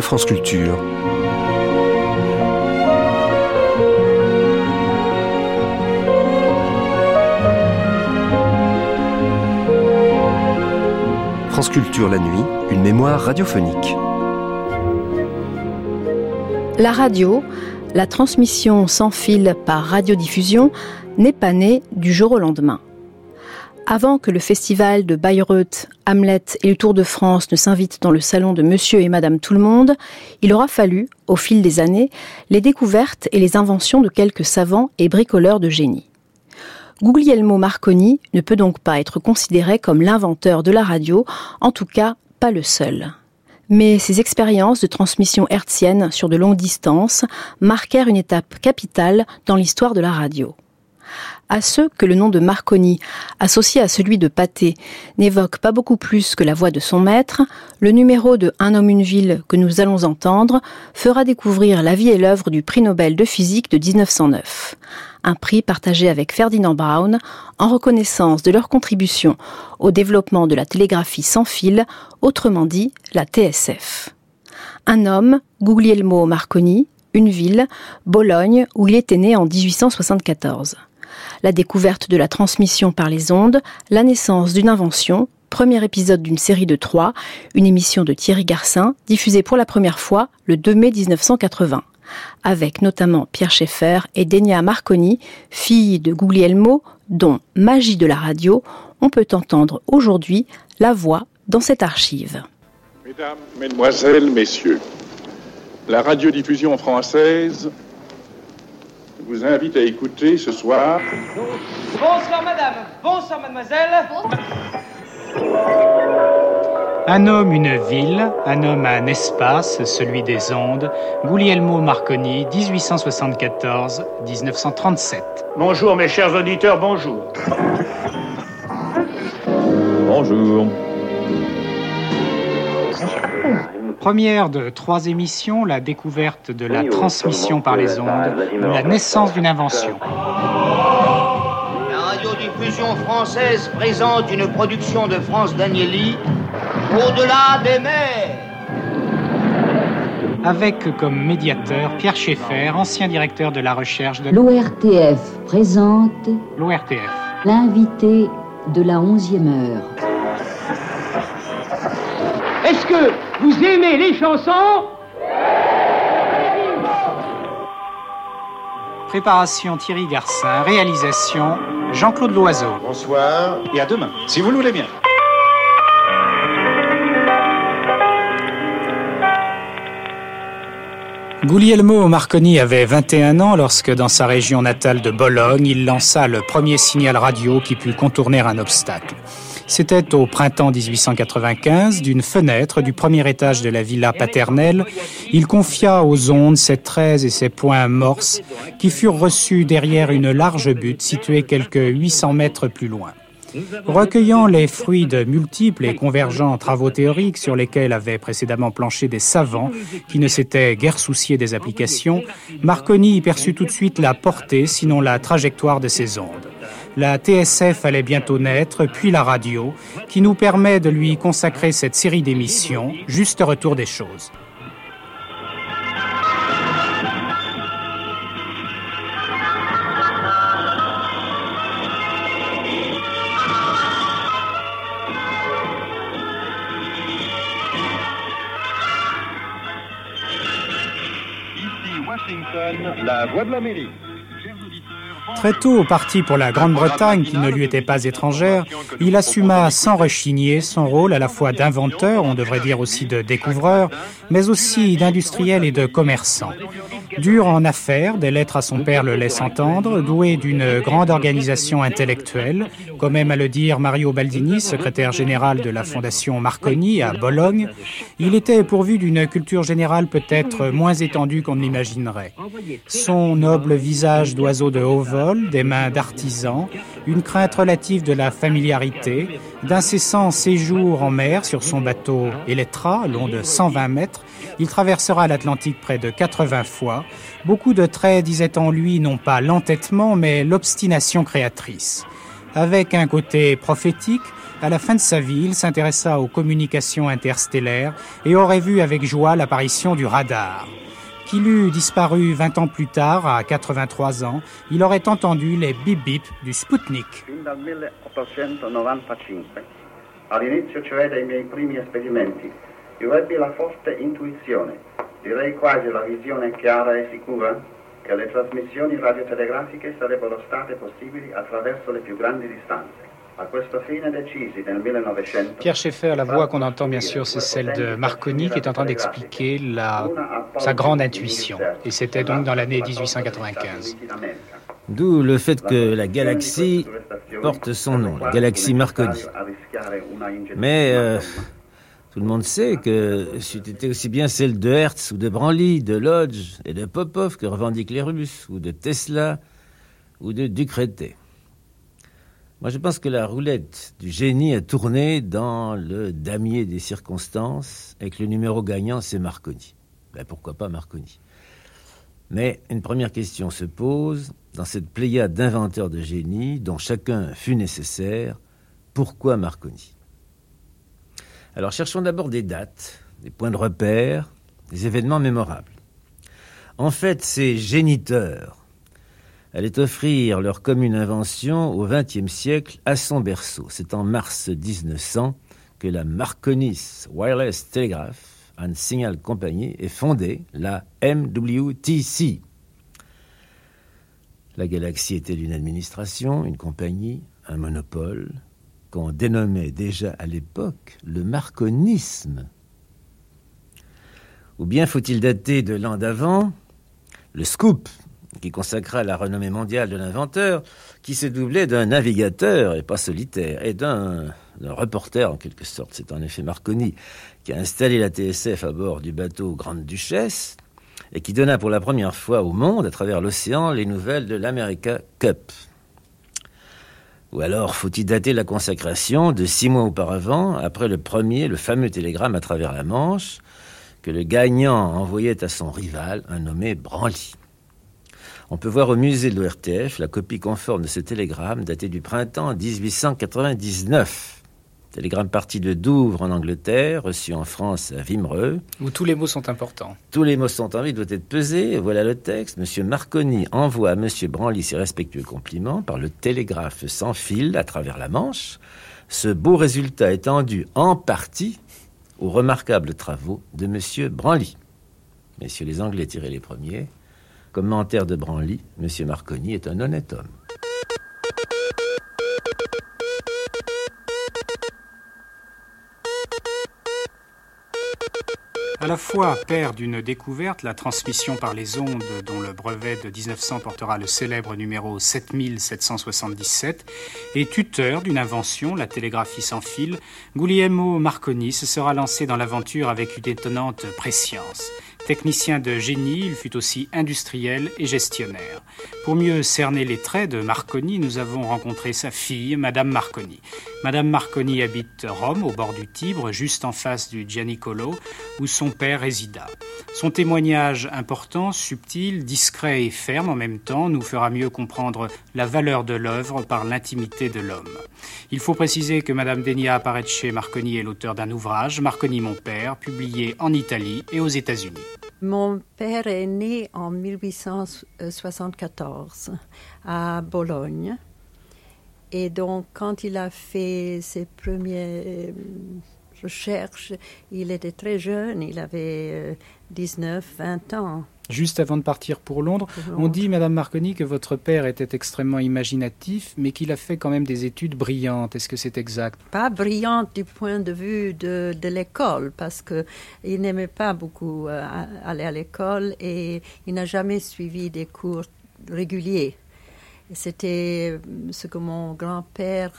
France Culture. France Culture la nuit, une mémoire radiophonique. La radio, la transmission sans fil par radiodiffusion, n'est pas née du jour au lendemain. Avant que le festival de Bayreuth, Hamlet et le Tour de France ne s'invitent dans le salon de Monsieur et Madame Tout-le-Monde, il aura fallu, au fil des années, les découvertes et les inventions de quelques savants et bricoleurs de génie. Guglielmo Marconi ne peut donc pas être considéré comme l'inventeur de la radio, en tout cas pas le seul. Mais ses expériences de transmission hertzienne sur de longues distances marquèrent une étape capitale dans l'histoire de la radio à ceux que le nom de Marconi, associé à celui de Pathé, n'évoque pas beaucoup plus que la voix de son maître, le numéro de Un homme, une ville que nous allons entendre fera découvrir la vie et l'œuvre du prix Nobel de physique de 1909. Un prix partagé avec Ferdinand Braun en reconnaissance de leur contribution au développement de la télégraphie sans fil, autrement dit la TSF. Un homme, Guglielmo Marconi, une ville, Bologne, où il était né en 1874 la découverte de la transmission par les ondes, la naissance d'une invention, premier épisode d'une série de trois, une émission de Thierry Garcin, diffusée pour la première fois le 2 mai 1980, avec notamment Pierre Schaeffer et Denia Marconi, fille de Guglielmo, dont Magie de la radio, on peut entendre aujourd'hui la voix dans cette archive. Mesdames, Mesdemoiselles, Messieurs, la radiodiffusion française vous invite à écouter ce soir. Bonsoir madame, bonsoir mademoiselle. Un homme, une ville, un homme, un espace, celui des ondes. Guglielmo Marconi, 1874-1937. Bonjour mes chers auditeurs, bonjour. Bonjour. Première de trois émissions, la découverte de la transmission par les ondes, la naissance d'une invention. La radiodiffusion française présente une production de France Danieli, Au-delà des mers. Avec comme médiateur Pierre Schaeffer, ancien directeur de la recherche de L'ORTF présente l'ORTF. l'invité de la 11e heure. Vous aimez les chansons? Préparation Thierry Garcin, réalisation Jean-Claude Loiseau. Bonsoir et à demain, si vous le voulez bien. Guglielmo Marconi avait 21 ans lorsque, dans sa région natale de Bologne, il lança le premier signal radio qui put contourner un obstacle. C'était au printemps 1895, d'une fenêtre du premier étage de la villa paternelle, il confia aux ondes ses traits et ses points morses qui furent reçus derrière une large butte située quelques 800 mètres plus loin. Recueillant les fruits de multiples et convergents travaux théoriques sur lesquels avaient précédemment planché des savants qui ne s'étaient guère souciés des applications, Marconi y perçut tout de suite la portée, sinon la trajectoire de ces ondes. La TSF allait bientôt naître, puis la radio, qui nous permet de lui consacrer cette série d'émissions, juste retour des choses. La voix de l'Amérique. Très tôt, parti pour la Grande-Bretagne, qui ne lui était pas étrangère, il assuma sans rechigner son rôle à la fois d'inventeur, on devrait dire aussi de découvreur, mais aussi d'industriel et de commerçant. Dur en affaires, des lettres à son père le laissent entendre, doué d'une grande organisation intellectuelle, comme aime à le dire Mario Baldini, secrétaire général de la Fondation Marconi à Bologne, il était pourvu d'une culture générale peut-être moins étendue qu'on ne l'imaginerait. Son noble visage d'oiseau de haut des mains d'artisan, une crainte relative de la familiarité, d'incessants séjours en mer sur son bateau Elettra, long de 120 mètres, il traversera l'Atlantique près de 80 fois. Beaucoup de traits, disait en lui, non pas l'entêtement, mais l'obstination créatrice. Avec un côté prophétique, à la fin de sa vie, il s'intéressa aux communications interstellaires et aurait vu avec joie l'apparition du radar. Qu'il eût disparu 20 ans plus tard, à 83 ans, il aurait entendu les bip-bip du Sputnik. All'inizio cioè dei miei primi esperimenti, io ebbi la forte intuizione, direi quasi la visione chiara e sicura, che le trasmissioni radiotelegrafiche sarebbero state possibili attraverso le più grandi distanze. Pierre Schaeffer, la voix qu'on entend bien sûr, c'est celle de Marconi qui est en train d'expliquer sa grande intuition. Et c'était donc dans l'année 1895. D'où le fait que la galaxie porte son nom, la galaxie Marconi. Mais euh, tout le monde sait que c'était aussi bien celle de Hertz ou de Branly, de Lodge et de Popov que revendiquent les Russes, ou de Tesla ou de Ducretet. Moi, je pense que la roulette du génie a tourné dans le damier des circonstances et que le numéro gagnant, c'est Marconi. Ben, pourquoi pas Marconi? Mais une première question se pose, dans cette pléiade d'inventeurs de génie, dont chacun fut nécessaire, pourquoi Marconi? Alors cherchons d'abord des dates, des points de repère, des événements mémorables. En fait, ces géniteurs allaient offrir leur commune invention au XXe siècle à son berceau. C'est en mars 1900 que la Marconis Wireless Telegraph and Signal Company est fondée, la MWTC. La galaxie était une administration, une compagnie, un monopole, qu'on dénommait déjà à l'époque le marconisme. Ou bien faut-il dater de l'an d'avant? Le scoop qui consacra la renommée mondiale de l'inventeur, qui se doublait d'un navigateur, et pas solitaire, et d'un reporter en quelque sorte. C'est en effet Marconi qui a installé la TSF à bord du bateau Grande Duchesse, et qui donna pour la première fois au monde, à travers l'océan, les nouvelles de l'America Cup. Ou alors faut-il dater la consacration de six mois auparavant, après le premier, le fameux télégramme à travers la Manche, que le gagnant envoyait à son rival, un nommé Branly? On peut voir au musée de l'ORTF la copie conforme de ce télégramme daté du printemps 1899. Télégramme parti de Douvres en Angleterre, reçu en France à Vimereux. Où tous les mots sont importants. Tous les mots sont en vie, doit être pesé. Voilà le texte. Monsieur Marconi envoie à Monsieur Branly ses respectueux compliments par le télégraphe sans fil à travers la Manche. Ce beau résultat est tendu en partie aux remarquables travaux de Monsieur Branly. Messieurs les Anglais tirés les premiers. Commentaire de Branly, Monsieur Marconi est un honnête homme. À la fois père d'une découverte, la transmission par les ondes dont le brevet de 1900 portera le célèbre numéro 7777, et tuteur d'une invention, la télégraphie sans fil, Guglielmo Marconi se sera lancé dans l'aventure avec une étonnante préscience. Technicien de génie, il fut aussi industriel et gestionnaire. Pour mieux cerner les traits de Marconi, nous avons rencontré sa fille, Madame Marconi. Madame Marconi habite Rome, au bord du Tibre, juste en face du Gianicolo, où son père résida. Son témoignage important, subtil, discret et ferme en même temps nous fera mieux comprendre la valeur de l'œuvre par l'intimité de l'homme. Il faut préciser que Madame Denia Parecce Marconi est l'auteur d'un ouvrage, Marconi mon père, publié en Italie et aux États-Unis. Mon père est né en 1874 à Bologne. Et donc, quand il a fait ses premiers, Il était très jeune, il avait 19, 20 ans. Juste avant de partir pour Londres, on dit, Madame Marconi, que votre père était extrêmement imaginatif, mais qu'il a fait quand même des études brillantes. Est-ce que c'est exact? Pas brillantes du point de vue de, de l'école, parce qu'il n'aimait pas beaucoup euh, aller à l'école et il n'a jamais suivi des cours réguliers. C'était ce que mon grand-père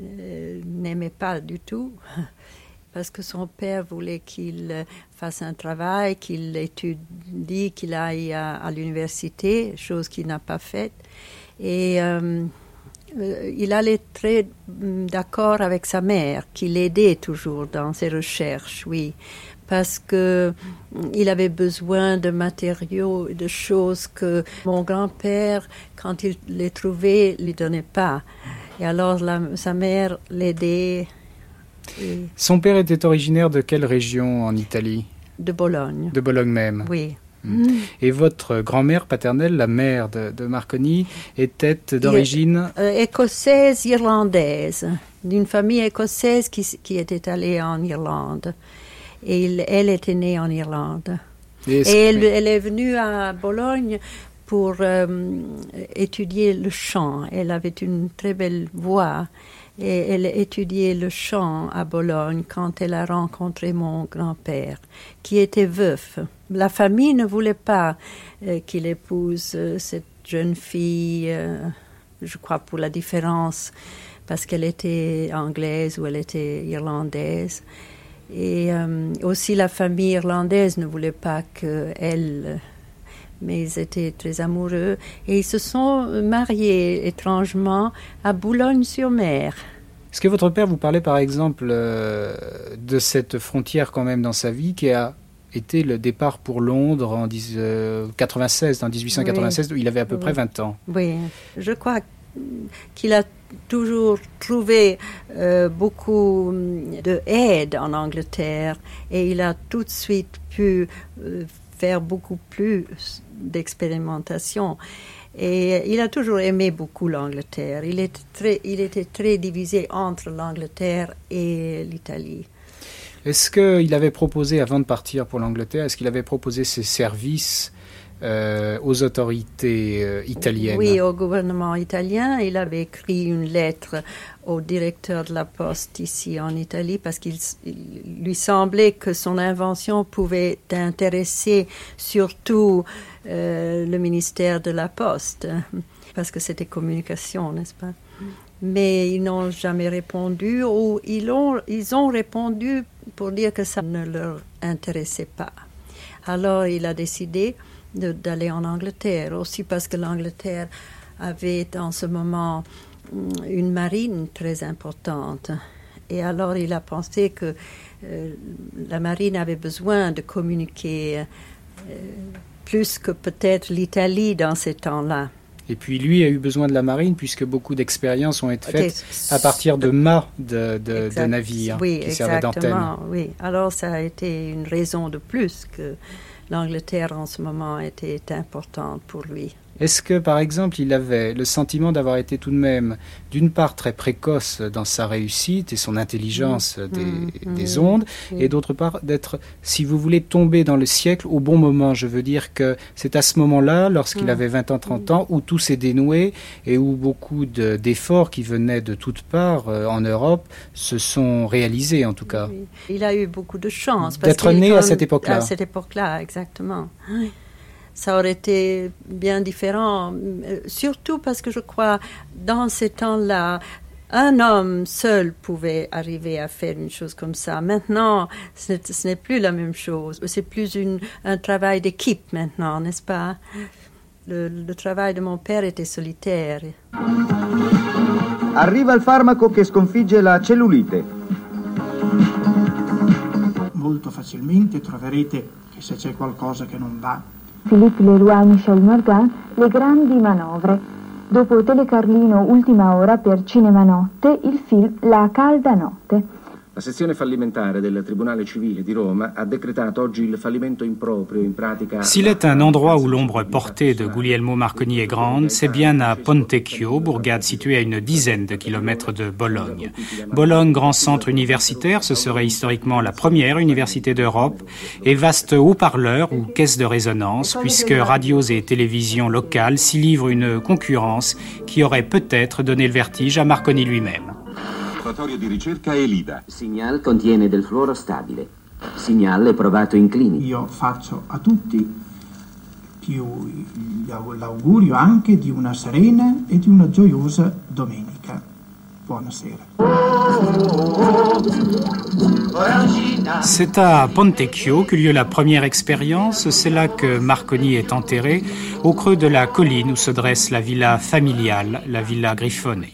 euh, n'aimait pas du tout. Parce que son père voulait qu'il fasse un travail, qu'il étudie, qu'il aille à, l'université, chose qu'il n'a pas faite. Et euh, euh, il allait très mm, d'accord avec sa mère, qui l'aidait toujours dans ses recherches, oui, parce que mm, il avait besoin de matériaux, de choses que mon grand-père, quand il les trouvait, lui donnait pas. Et alors sa mère l'aidait son père était originaire de quelle région en Italie? De Bologne. De Bologne même Oui. Hmm. Et votre grand-mère paternelle, la mère de, Marconi, était d'origine? euh, Écossaise irlandaise, d'une famille écossaise qui, était allée en Irlande. Et elle était née en Irlande. Et, elle, est venue à Bologne pour euh, étudier le chant. Elle avait une très belle voix et elle étudiait le chant à Bologne quand elle a rencontré mon grand-père, qui était veuf. La famille ne voulait pas euh, qu'il épouse euh, cette jeune fille, euh, je crois pour la différence, parce qu'elle était anglaise ou elle était irlandaise. Et aussi la famille irlandaise ne voulait pas qu'elle mais ils étaient très amoureux et ils se sont mariés étrangement à Boulogne-sur-Mer. Est-ce que votre père vous parlait par exemple euh, de cette frontière quand même dans sa vie qui a été le départ pour Londres en 1996, en 1896, où il avait à peu près 20 ans. Oui, je crois qu'il a toujours trouvé euh, beaucoup de aide en Angleterre et il a tout de suite pu euh, faire beaucoup plus d'expérimentation. Et il a toujours aimé beaucoup l'Angleterre. Il était très, il était très divisé entre l'Angleterre et l'Italie. Est-ce qu'il avait proposé, avant de partir pour l'Angleterre, est-ce qu'il avait proposé ses services euh, aux autorités euh, italiennes? Oui, au gouvernement italien. Il avait écrit une lettre au directeur de la poste ici en Italie parce qu'il lui semblait que son invention pouvait intéresser surtout euh, le ministère de la poste parce que c'était communication, n'est-ce pas? Mais ils n'ont jamais répondu ou ils ont, ils ont répondu pour dire que ça ne leur intéressait pas. Alors il a décidé d'aller en Angleterre, aussi parce que l'Angleterre avait en ce moment une marine très importante. Et alors il a pensé que euh, la marine avait besoin de communiquer euh, plus que peut-être l'Italie dans ces temps-là. Et puis lui a eu besoin de la marine puisque beaucoup d'expériences ont été faites à partir de mâts de, de, navires qui servaient d'antenne. Oui, alors ça a été une raison de plus que l'Angleterre en ce moment était importante pour lui. Est-ce que, par exemple, il avait le sentiment d'avoir été tout de même, d'une part, très précoce dans sa réussite et son intelligence mmh, des, mmh, mmh. ondes, et d'autre part, d'être, si vous voulez, tombé dans le siècle au bon moment? Je veux dire que c'est à ce moment-là, lorsqu'il avait 20 ans, 30 ans, où tout s'est dénoué et où beaucoup d'efforts qui venaient de toutes parts euh, en Europe se sont réalisés, en tout cas. Il a eu beaucoup de chance. D'être né à cette époque-là. À cette époque-là, exactement ça aurait été bien différent, surtout parce que je crois, dans ces temps-là, un homme seul pouvait arriver à faire une chose comme ça. Maintenant, ce n'est plus la même chose. C'est plus une, un travail d'équipe maintenant, n'est-ce pas? Le, le travail de mon père était solitaire. Arriva il farmaco che sconfigge la cellulite. Molto facilmente troverete che se c'è qualcosa che non va Philippe Leroy Michel Morgan, Le grandi manovre. Dopo Telecarlino Ultima ora per Cinema Notte, il film La calda notte. La sezione fallimentare del Tribunale civile di Roma a decretato oggi il fallimento improprio in pratica. S'il est un endroit où l'ombre portée de Guglielmo Marconi est grande, c'est bien à Pontecchio, bourgade située à une dizaine de kilomètres de Bologne. Bologne, grand centre universitaire, ce serait historiquement la première université d'Europe et vaste haut-parleur ou caisse de résonance, puisque radios et télévisions locales s'y livrent une concurrence qui aurait peut-être donné le vertige à Marconi lui-même. Laboratorio di ricerca ELIDA. Signal contiene del fluoro stabile. Signal è provato in clinica. Io faccio a tutti più l'augurio anche di una serena e di una gioiosa domenica. C'est à Pontecchio qu'eut lieu la première expérience. C'est là que Marconi est enterré, au creux de la colline où se dresse la villa familiale, la villa Griffone.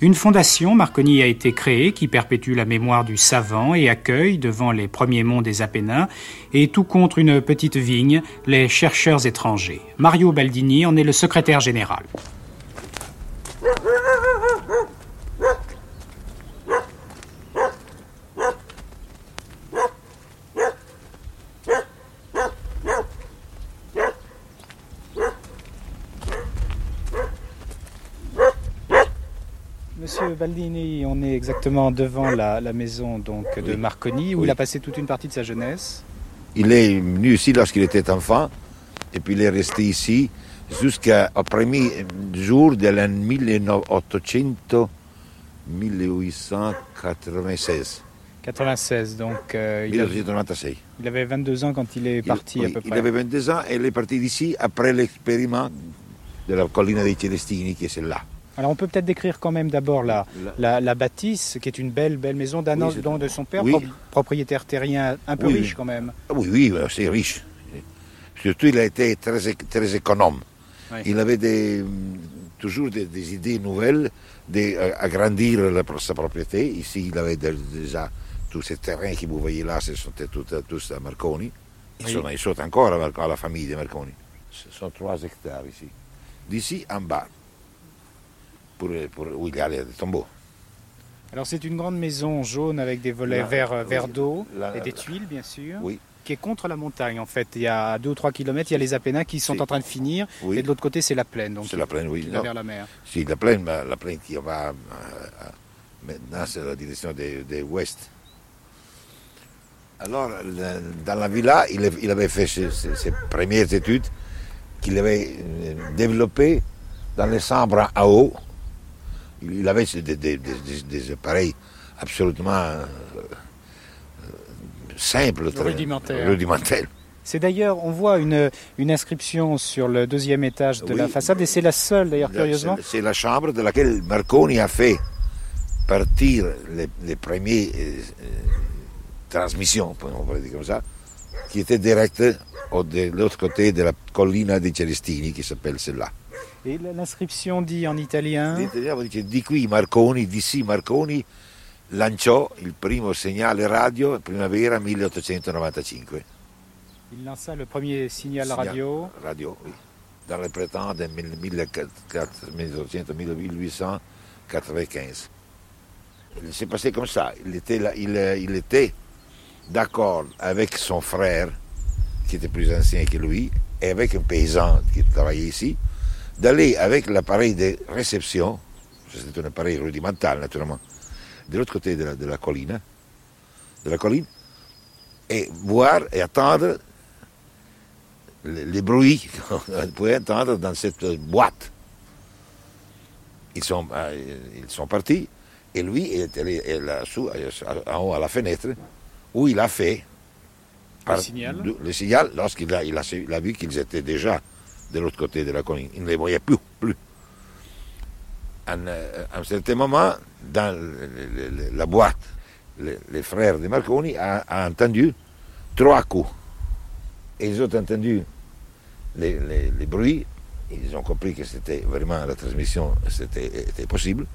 Une fondation, Marconi, a été créée qui perpétue la mémoire du savant et accueille, devant les premiers monts des Apennins, et tout contre une petite vigne, les chercheurs étrangers. Mario Baldini en est le secrétaire général. Baldini, on est exactement devant la, la maison donc, de Oui. Marconi, où Oui. il a passé toute une partie de sa jeunesse. Il est venu ici lorsqu'il était enfant, et puis il est resté ici jusqu'au premier jour de l'an 1800, 1896. 96, donc euh, il, avait, 1896. il avait 22 ans quand il est parti il, à peu il près. avait 22 ans et il est parti d'ici après l'expériment de la colline des Celestini, qui est celle-là. Alors on peut peut-être décrire quand même d'abord la, la, la bâtisse, qui est une belle, belle maison d'un Oui, an de son père, oui. propriétaire terrien un peu Oui, riche quand même. Ah Oui, oui, euh, c'est riche. Surtout, il a été très, très économe. Il avait des, toujours des, des idées nouvelles d'agrandir sa propriété. Ici, il avait déjà tous ces terrains que vous voyez là, ce sont tous, tous à Marconi. Ils, sont, ils sont encore à, à la famille de Marconi. Ce sont trois hectares ici. D'ici en bas, pour, pour, où il y a les tombeaux. Alors c'est une grande maison jaune avec des volets Là, verts, oui, d'eau et des tuiles bien sûr. Oui. Qui est contre la montagne en fait. Il y a 2 ou 3 kilomètres, il y a les Apennins qui sont en train de finir Oui. et de l'autre côté c'est la plaine. Donc C'est la plaine, oui. qui va Non. vers la mer. Si, la plaine, mais la plaine qui va euh, euh, maintenant, c'est la direction des, des ouest. Alors, le- dans la villa, il, il avait fait ses, ses- premières études qu'il avait euh, développées dans les chambres à eau. Il avait des, des- des- des- des appareils absolument euh, simples, Rudimentaires. C'est d'ailleurs, on voit une, une inscription sur le deuxième étage de Oui. la façade et c'est la seule d'ailleurs curieusement. C'est la chambre de laquelle Marconi a fait partir les, les premières euh, euh, transmissions, on pourrait dire comme ça, qui étaient directes de l'autre côté de la colline des Celestini, qui s'appelle celle-là. Et l'inscription dit en italien. Dice di qui Marconi, di sì Marconi lanciò il primo segnale radio primavera 1895. Il lança le premier signal Signal radio. Radio, oui. Dans le printemps de 1895. Il s'est passé comme ça. Il était, là- il, euh, il était d'accord avec son frère, qui était plus ancien que lui, et avec un paysan qui travaillait ici, d'aller avec l'appareil de réception, c'était un appareil rudimentaire naturellement, de l'autre côté de la, de la colline, de la colline, et voir et attendre les, les bruits qu'on pouvait entendre dans cette boîte. Ils sont, euh, ils sont partis et lui il est allé là, euh, en haut à la fenêtre où il a fait Le signal. le signal lorsqu'il a, il a, il a vu qu'ils étaient déjà de l'autre côté de la colline. Il ne les voyait plus. plus. À un certain moment, dans la boîte, le- les frères de Marconi ont entendu trois coups. Ils ont entendu les, bruits, ils ont compris que c'était vraiment la transmission c'était, était possible,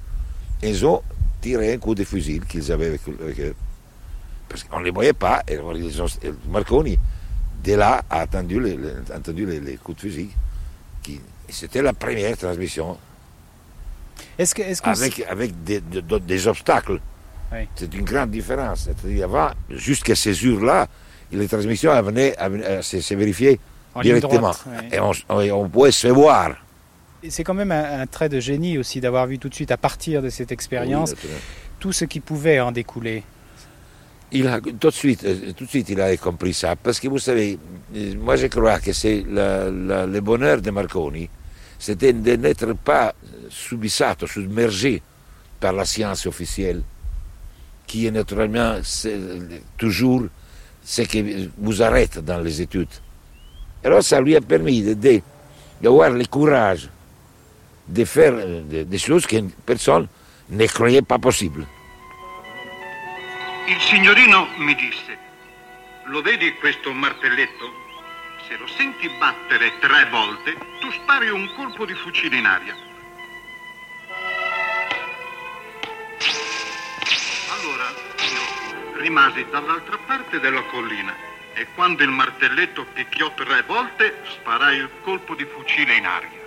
et ils ont tiré un coup de fusil qu'ils avaient avec, eux. Parce qu'on ne les voyait pas, et Marconi, de là, a entendu les coups de fusil. Et c'était la première transmission, Est-ce que, est-ce qu'on avec, avec des, de- de- des obstacles C'est une grande différence. C'est-à-dire, avant, jusqu'à ces heures-là, les transmissions venaient, se vérifier directement. Et on, on, pouvait se voir. C'est quand même un, trait de génie aussi d'avoir vu tout de suite, à partir de cette expérience, tout ce qui pouvait en découler. Il a, tout, de suite, euh, tout de suite, il a compris ça. Parce que vous savez, euh, moi je crois que c'est le bonheur de Marconi, c'était de n'être pas subissato, submergé par la science officielle, qui est naturellement toujours ce qui vous arrête dans les études. Alors ça lui a permis d'avoir le courage de faire euh, des choses que personne ne croyait pas possibles. Il signorino mi disse, lo vedi questo martelletto? Se lo senti battere tre volte, tu spari un colpo di fucile in aria. Allora io rimasi dall'altra parte della collina e quando il martelletto picchiò tre volte, sparai il colpo di fucile in aria.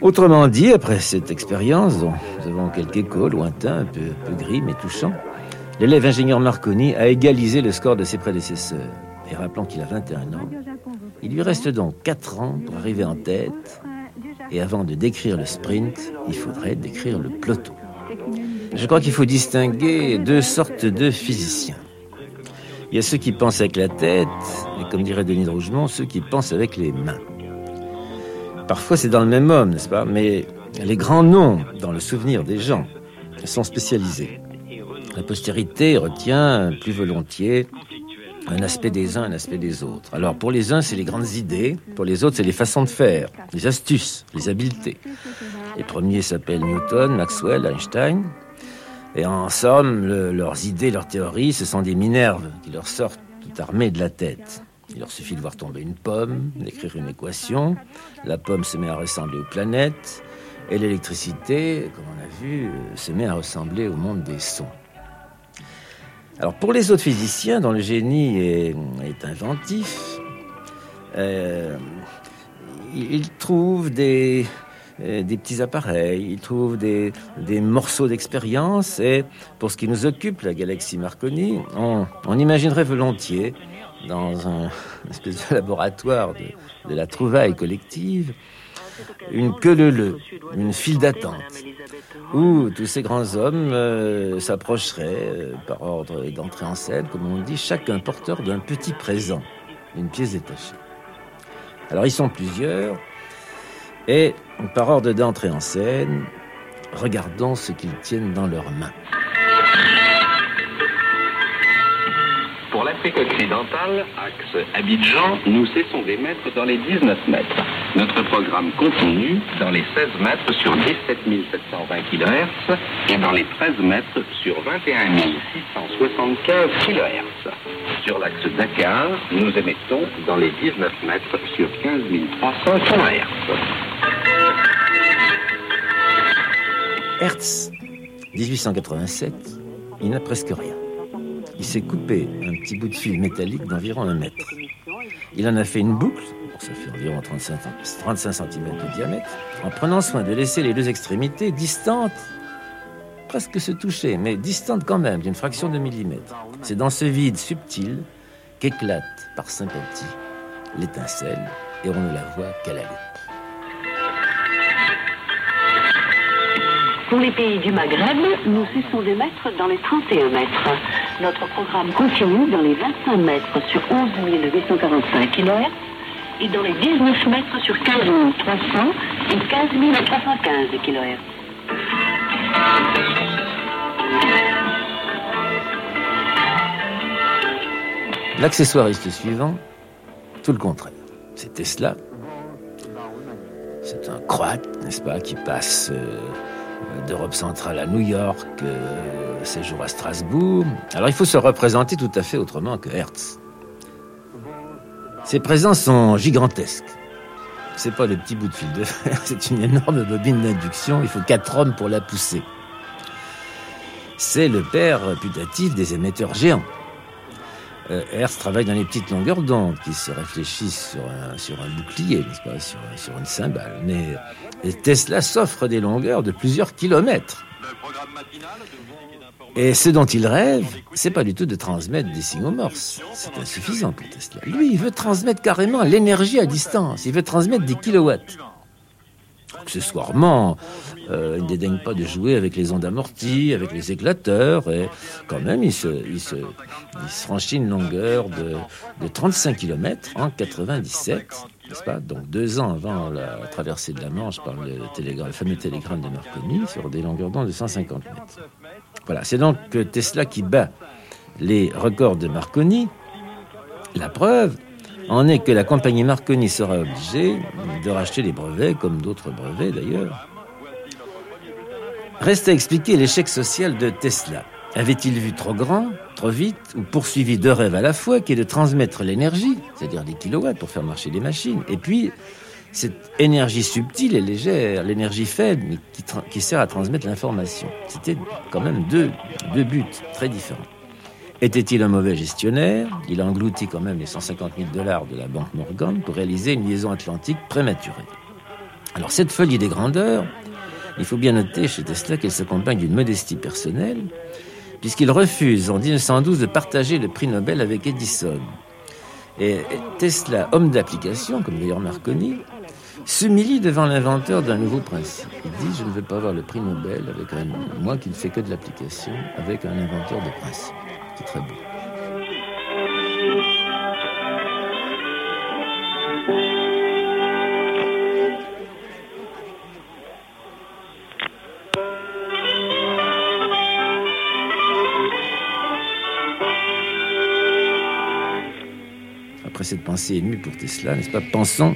Autrement dit, après cette expérience, dont nous avons quelques échos lointains, un peu, gris mais touchants, l'élève ingénieur Marconi a égalisé le score de ses prédécesseurs. Et rappelant qu'il a 21 ans, il lui reste donc 4 ans pour arriver en tête. Et avant de décrire le sprint, il faudrait décrire le peloton. Je crois qu'il faut distinguer deux sortes de physiciens. Il y a ceux qui pensent avec la tête, et comme dirait Denis de Rougemont, ceux qui pensent avec les mains. Parfois c'est dans le même homme, n'est-ce pas? Mais les grands noms dans le souvenir des gens sont spécialisés. La postérité retient plus volontiers un aspect des uns, un aspect des autres. Alors pour les uns, c'est les grandes idées, pour les autres, c'est les façons de faire, les astuces, les habiletés. Les premiers s'appellent Newton, Maxwell, Einstein, et en somme, leurs idées, leurs théories, ce sont des minerves qui leur sortent tout armées de la tête. Il leur suffit de voir tomber une pomme, d'écrire une équation, la pomme se met à ressembler aux planètes, et l'électricité, comme on a vu, euh, se met à ressembler au monde des sons. Alors pour les autres physiciens dont le génie est, inventif, euh, ils trouvent des, des petits appareils, ils trouvent des, morceaux d'expérience. Et pour ce qui nous occupe, la galaxie Marconi, on, imaginerait volontiers, dans un espèce de laboratoire de, la trouvaille collective, une queue leu une file d'attente, où tous ces grands hommes euh, s'approcheraient euh, par ordre d'entrée en scène, comme on dit, chacun porteur d'un petit présent, une pièce détachée. Alors ils sont plusieurs, et, par ordre d'entrée en scène, regardons ce qu'ils tiennent dans leurs mains. Pour l'Afrique occidentale, axe Abidjan, nous cessons d'émettre dans les 19 mètres. Notre programme continue dans les 16 mètres sur 17 720 kHz et dans les 13 mètres sur 21 675 kHz. Sur l'axe Dakar, nous émettons dans les 19 mètres sur 15 300 kHz. Hertz, 1887, il n'a presque rien. Il s'est coupé un petit bout de fil métallique d'environ un mètre. Il en a fait une boucle, ça fait environ 35, 35 cm de diamètre, en prenant soin de laisser les deux extrémités distantes, presque se toucher, mais distantes quand même, d'une fraction de millimètre. C'est dans ce vide subtil qu'éclate, par sympathie, l'étincelle, et on ne la voit qu'à la loupe. Pour les pays du Maghreb, nous cessons d'émettre dans les 31 mètres. Notre programme continue dans les 25 mètres sur 11 845 kHz et dans les 19 mètres sur 15 300 et 15 315 kHz. L'accessoiriste suivant, tout le contraire. C'est Tesla. C'est un croate, n'est-ce pas, qui passe euh, d'Europe centrale à New York, euh, séjour à Strasbourg. Alors il faut se représenter tout à fait autrement que Hertz. Ses présences sont gigantesques. C'est pas le petit bout de fil de fer, c'est une énorme bobine d'induction. Il faut quatre hommes pour la pousser. C'est le père putatif des émetteurs géants. Euh, Hertz travaille dans les petites longueurs d'onde qui se réfléchissent sur un, sur un bouclier, n'est-ce pas, sur, sur, une cymbale. Mais Tesla s'offre des longueurs de plusieurs kilomètres. Et ce dont il rêve, c'est pas du tout de transmettre des signaux morses. C'est insuffisant pour Tesla. Lui, il veut transmettre carrément l'énergie à distance. Il veut transmettre des kilowatts. Accessoirement, euh, il ne dédaigne pas de jouer avec les ondes amorties, avec les éclateurs, et quand même, il se, franchit une longueur de, de 35 km en 97, n'est-ce pas? Donc deux ans avant la traversée de la Manche par le, le fameux télégramme de Marconi, sur des longueurs d'onde de 150 mètres. Voilà, c'est donc Tesla qui bat les records de Marconi. La preuve en est que la compagnie Marconi sera obligée de racheter les brevets, comme d'autres brevets d'ailleurs. Reste à expliquer l'échec social de Tesla. Avait-il vu trop grand, trop vite, ou poursuivi deux rêves à la fois, qui est de transmettre l'énergie, c'est-à-dire des kilowatts pour faire marcher les machines, et puis cette énergie subtile et légère, l'énergie faible, mais qui, sert à transmettre l'information. C'était quand même deux buts très différents. Était-il un mauvais gestionnaire? Il a englouti quand même les 150 000 dollars de la banque Morgan pour réaliser une liaison atlantique prématurée. Alors cette folie des grandeurs, il faut bien noter chez Tesla qu'elle s'accompagne d'une modestie personnelle, puisqu'il refuse en 1912 de partager le prix Nobel avec Edison. Et Tesla, homme d'application, comme d'ailleurs Marconi, s'humilie devant l'inventeur d'un nouveau principe. Il dit Je ne veux pas avoir le prix Nobel avec un, moi qui ne fais que de l'application, avec un inventeur de principe. Très beau. Après cette pensée émue pour Tesla, n'est-ce pas Pensons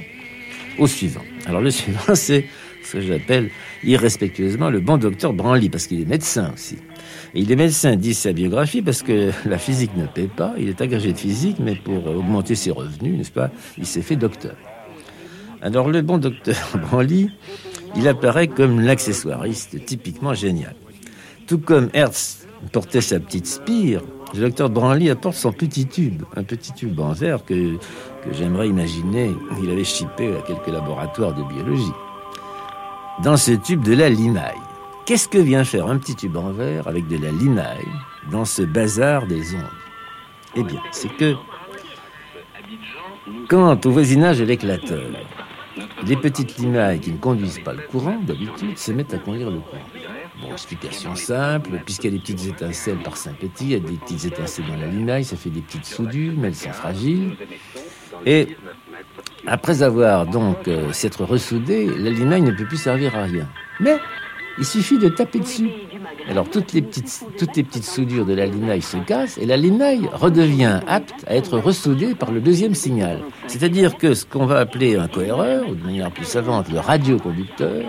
au suivant. Alors le suivant, c'est ce que j'appelle irrespectueusement le bon docteur Branly, parce qu'il est médecin aussi. Et il est médecin, dit sa biographie, parce que la physique ne paie pas. Il est agrégé de physique, mais pour augmenter ses revenus, n'est-ce pas, il s'est fait docteur. Alors le bon docteur Branly, il apparaît comme l'accessoiriste typiquement génial. Tout comme Hertz portait sa petite spire, le docteur Branly apporte son petit tube, un petit tube en verre que, que j'aimerais imaginer qu'il avait chippé à quelques laboratoires de biologie. Dans ce tube de la limaille. Qu'est-ce que vient faire un petit tube en verre avec de la limaille dans ce bazar des ondes? Eh bien, c'est que quand au voisinage de l'éclateur, les petites limailles qui ne conduisent pas le courant, d'habitude, se mettent à conduire le courant. Bon, explication simple, puisqu'il y a des petites étincelles par Saint-Petit, il y a des petites étincelles dans la limaille, ça fait des petites soudures, mais elles sont fragiles. Et après avoir donc euh, s'être ressoudée, la limaille ne peut plus servir à rien. Mais il suffit de taper dessus. Alors toutes les petites, toutes les petites soudures de la limaille se cassent et la limaille redevient apte à être ressoudée par le deuxième signal. C'est-à-dire que ce qu'on va appeler un cohéreur, ou de manière plus savante le radioconducteur,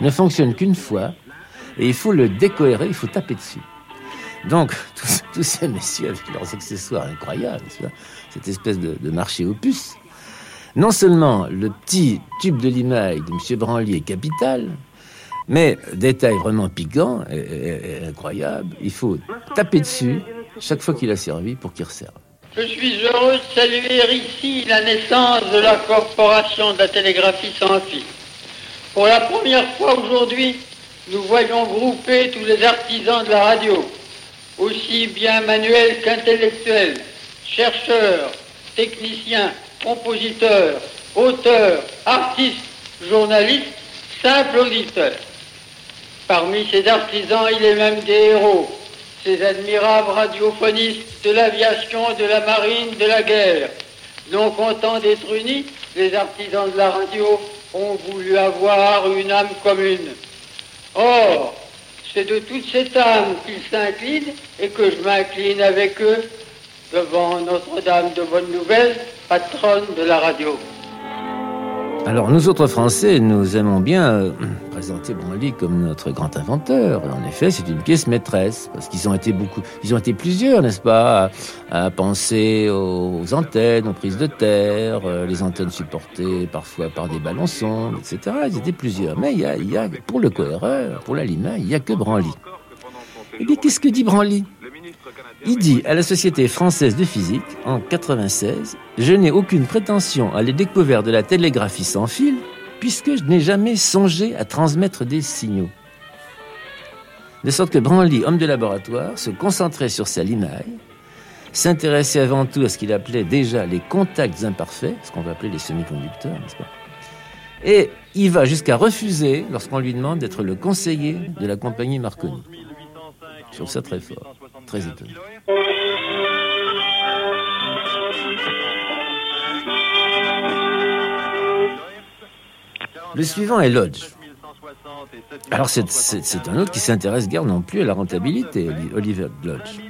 ne fonctionne qu'une fois et il faut le décohérer, il faut taper dessus. Donc, tous, ces messieurs avec leurs accessoires incroyables, cette espèce de, de marché opus, non seulement le petit tube de limaille de M. Branly est capital, mais, détail vraiment piquant et, incroyable, il faut taper dessus chaque fois qu'il a servi pour qu'il resserve. Je suis heureux de saluer ici la naissance de la Corporation de la télégraphie sans fil. Pour la première fois aujourd'hui, nous voyons grouper tous les artisans de la radio, aussi bien manuels qu'intellectuels, chercheurs, techniciens, compositeurs, auteurs, artistes, journalistes, simples auditeurs. Parmi ces artisans, il est même des héros, ces admirables radiophonistes de l'aviation, de la marine, de la guerre. Non contents d'être unis, les artisans de la radio ont voulu avoir une âme commune. Or, c'est de toute cette âme qu'ils s'inclinent et que je m'incline avec eux devant Notre-Dame de Bonne Nouvelle, patronne de la radio. Alors nous autres Français, nous aimons bien euh, présenter Branly comme notre grand inventeur. En effet, c'est une pièce maîtresse parce qu'ils ont été beaucoup, ils ont été plusieurs, n'est-ce pas, à, penser aux antennes, aux prises de terre, euh, les antennes supportées parfois par des ballons sondes, etc. Ils étaient plusieurs. Mais il y a, il y a pour le cohéreur, pour la Lima, il y a que Branly. Bien, qu'est-ce que dit Branly Il dit à la Société française de physique, en 96, Je n'ai aucune prétention à les découvertes de la télégraphie sans fil, puisque je n'ai jamais songé à transmettre des signaux. De sorte que Branly, homme de laboratoire, se concentrait sur sa limaille, s'intéressait avant tout à ce qu'il appelait déjà les contacts imparfaits, ce qu'on va appeler les semi-conducteurs, n'est-ce pas? Et il va jusqu'à refuser, lorsqu'on lui demande d'être le conseiller de la compagnie Marconi. Je trouve ça très fort, très étonnant. Le suivant est Lodge. Alors c'est un autre qui s'intéresse guère non plus à la rentabilité, Oliver Lodge.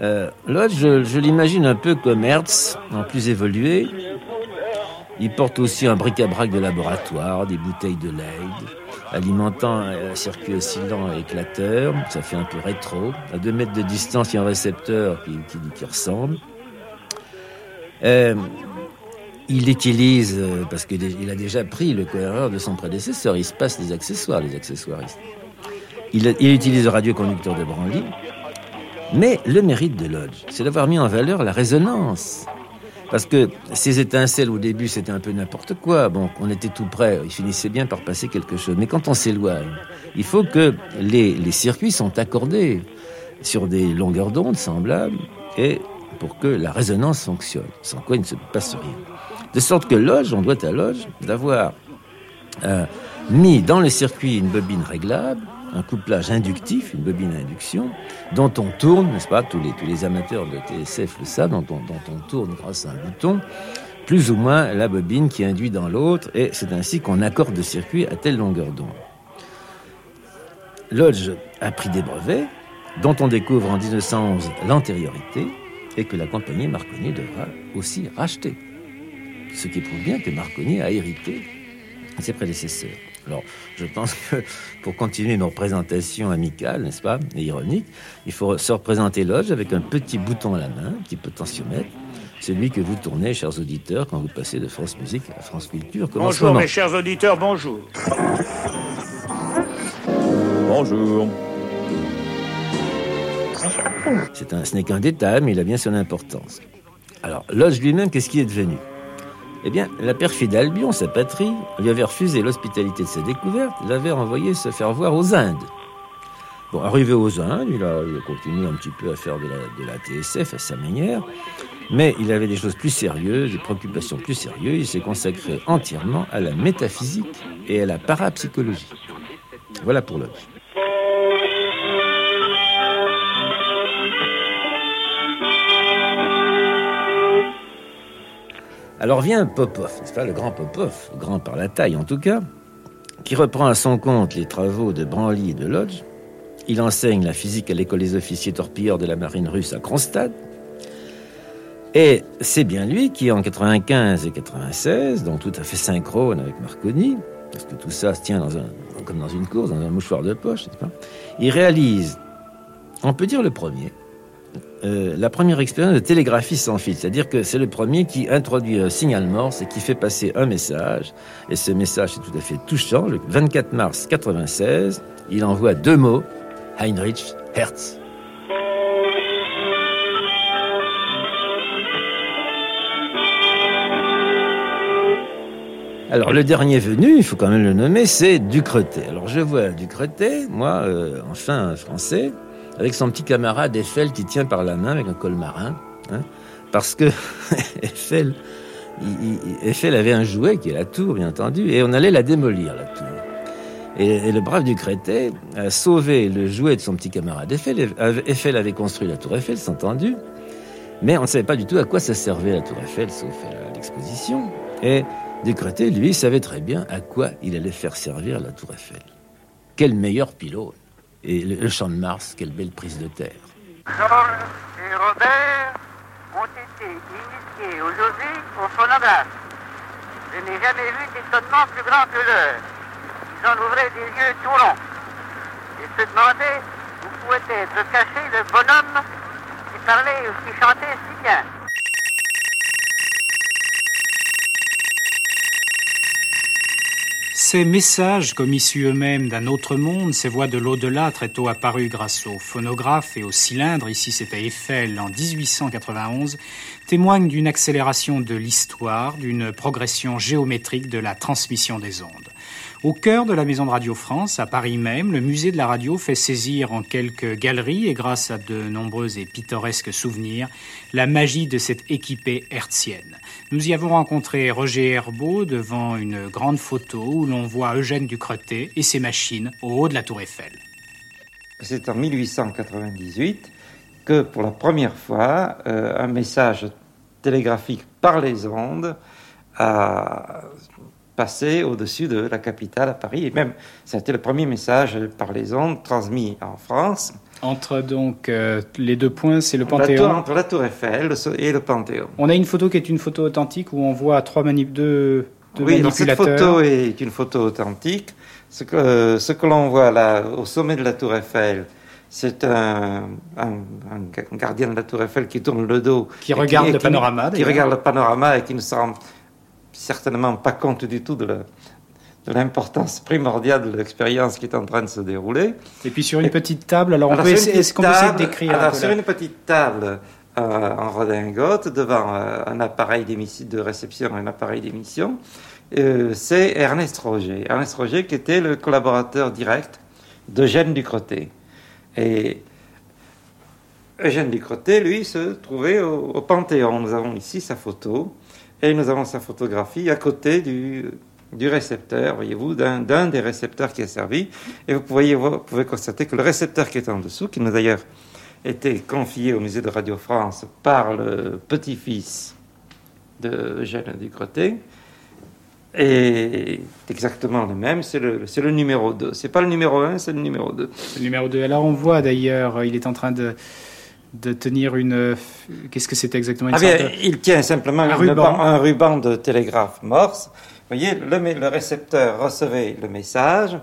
Euh, Lodge, je, l'imagine un peu comme Hertz, en plus évolué. Il porte aussi un bric-à-brac de laboratoire, des bouteilles de Leyde, alimentant un circuit oscillant et éclateur. Ça fait un peu rétro. À deux mètres de distance, il y a un récepteur qui, qui, qui ressemble. Euh, il utilise, euh, parce qu'il a déjà pris le cohéreur de son prédécesseur, il se passe des accessoires, les accessoiristes. Il, utilise le radioconducteur de Branly, mais le mérite de Lodge, c'est d'avoir mis en valeur la résonance. Parce que ces étincelles au début c'était un peu n'importe quoi. Bon, on était tout près, il finissait bien par passer quelque chose. Mais quand on s'éloigne, il faut que les, circuits sont accordés sur des longueurs d'onde semblables et pour que la résonance fonctionne, sans quoi il ne se passe rien. De sorte que Loge, on doit à Loge d'avoir euh, mis dans le circuit une bobine réglable, un couplage inductif, une bobine à induction, dont on tourne, n'est-ce pas, tous les, amateurs de TSF le savent, dont on, tourne grâce à un bouton, plus ou moins la bobine qui induit dans l'autre, et c'est ainsi qu'on accorde le circuit à telle longueur d'onde. Lodge a pris des brevets, dont on découvre en 1911 l'antériorité, et que la compagnie Marconi devra aussi racheter. Ce qui prouve bien que Marconi a hérité ses prédécesseurs. Alors, je pense que pour continuer nos représentations amicales, n'est-ce pas, et ironiques, il faut se représenter Lodge avec un petit bouton à la main, un petit potentiomètre, celui que vous tournez, chers auditeurs, quand vous passez de France Musique à France Culture. bonjour, mes chers auditeurs, bonjour. Bonjour. C'est un, ce n'est qu'un détail, mais il a bien son importance. Alors, Lodge lui-même, qu'est-ce qui est devenu? Eh bien, la perfide Albion, sa patrie, lui avait refusé l'hospitalité de sa découverte, l'avait envoyé se faire voir aux Indes. Bon, arrivé aux Indes, il a, continué un petit peu à faire de la, TSF à sa manière, mais il avait des choses plus sérieuses, des préoccupations plus sérieuses. Il s'est consacré entièrement à la métaphysique et à la parapsychologie. Voilà pour l'homme. Alors vient Popov, c'est pas, le grand Popov, grand par la taille en tout cas, qui reprend à son compte les travaux de Branly et de Lodge. Il enseigne la physique à l'école des officiers torpilleurs de la marine russe à Kronstadt. Et c'est bien lui qui, en 95 et 96, donc tout à fait synchrone avec Marconi, parce que tout ça se tient comme dans une course, dans un mouchoir de poche, pas il réalise, on peut dire le premier, euh, la première expérience de télégraphie sans fil. C'est-à-dire que c'est le premier qui introduit un signal morse et qui fait passer un message. Et ce message est tout à fait touchant. Le 24 mars 96, il envoie deux mots, Heinrich Hertz. Alors le dernier venu, il faut quand même le nommer, c'est Ducretet. Alors je vois Ducretet, moi, euh, enfin français, avec son petit camarade Eiffel qui tient par la main avec un col marin, hein, parce que Eiffel, Eiffel avait un jouet qui est la tour, bien entendu, et on allait la démolir, la tour. Et, le brave du Crétet a sauvé le jouet de son petit camarade Eiffel. Eiffel avait construit la tour Eiffel, c'est entendu, mais on ne savait pas du tout à quoi ça servait la tour Eiffel, sauf à l'exposition. Et Ducretet, lui, savait très bien à quoi il allait faire servir la tour Eiffel. Quel meilleur pilote et le, champ de Mars, quelle belle prise de terre. Georges et Robert ont été initiés aujourd'hui au phonographe. Je n'ai jamais vu d'étonnement plus grand que leur. Ils en ouvraient des yeux tout ronds. Et se demandaient où pouvait être caché le bonhomme qui parlait ou qui chantait si bien. Ces messages, comme issus eux-mêmes d'un autre monde, ces voix de l'au-delà très tôt apparues grâce au phonographe et au cylindre, ici c'était Eiffel en 1891, témoignent d'une accélération de l'histoire, d'une progression géométrique de la transmission des ondes. Au cœur de la Maison de Radio France, à Paris même, le musée de la radio fait saisir en quelques galeries et grâce à de nombreux et pittoresques souvenirs la magie de cette équipée hertzienne. Nous y avons rencontré Roger Herbeau devant une grande photo où l'on voit Eugène Ducretet et ses machines au haut de la tour Eiffel. C'est en 1898 que pour la première fois, euh, un message télégraphique par les ondes a passé au-dessus de la capitale à Paris. Et même, ça a été le premier message par les ondes transmis en France. Entre donc euh, les deux points, c'est le Panthéon. entre la Tour Eiffel et le Panthéon. On a une photo qui est une photo authentique où on voit trois manip deux, deux oui, cette photo est une photo authentique. Ce que, ce que l'on voit là, au sommet de la Tour Eiffel, c'est un, un, gardien de la Tour Eiffel qui tourne le dos. Qui regarde le panorama. Qui regarde le panorama et qui ne se rend certainement pas compte du tout de l'importance primordiale de l'expérience qui est en train de se dérouler. Et puis sur une petite table, alors on peut est-ce qu'on peut essayer de décrire Alors sur une petite table euh, en redingote, devant euh, un appareil de réception un appareil d'émission, euh, c'est Ernest Roger. Ernest Roger qui était le collaborateur direct d'Eugène Ducretet. Et Eugène Ducretet, lui, se trouvait au Panthéon. Nous avons ici sa photo. Et nous avons sa photographie à côté du, du récepteur, voyez-vous, d'un des récepteurs qui a servi. Et vous pouvez, constater que le récepteur qui est en dessous, qui nous a d'ailleurs été confié au musée de Radio France par le petit-fils de Eugène Ducretet, est exactement le même, c'est le, le numéro 2. C'est pas le numéro 1, c'est le numéro 2. Le numéro 2. Alors on voit d'ailleurs, il est en train de de tenir une. Qu'est-ce que c'est exactement ah Il tient simplement un ruban. un ruban de télégraphe morse. Vous voyez, le, le récepteur recevait le message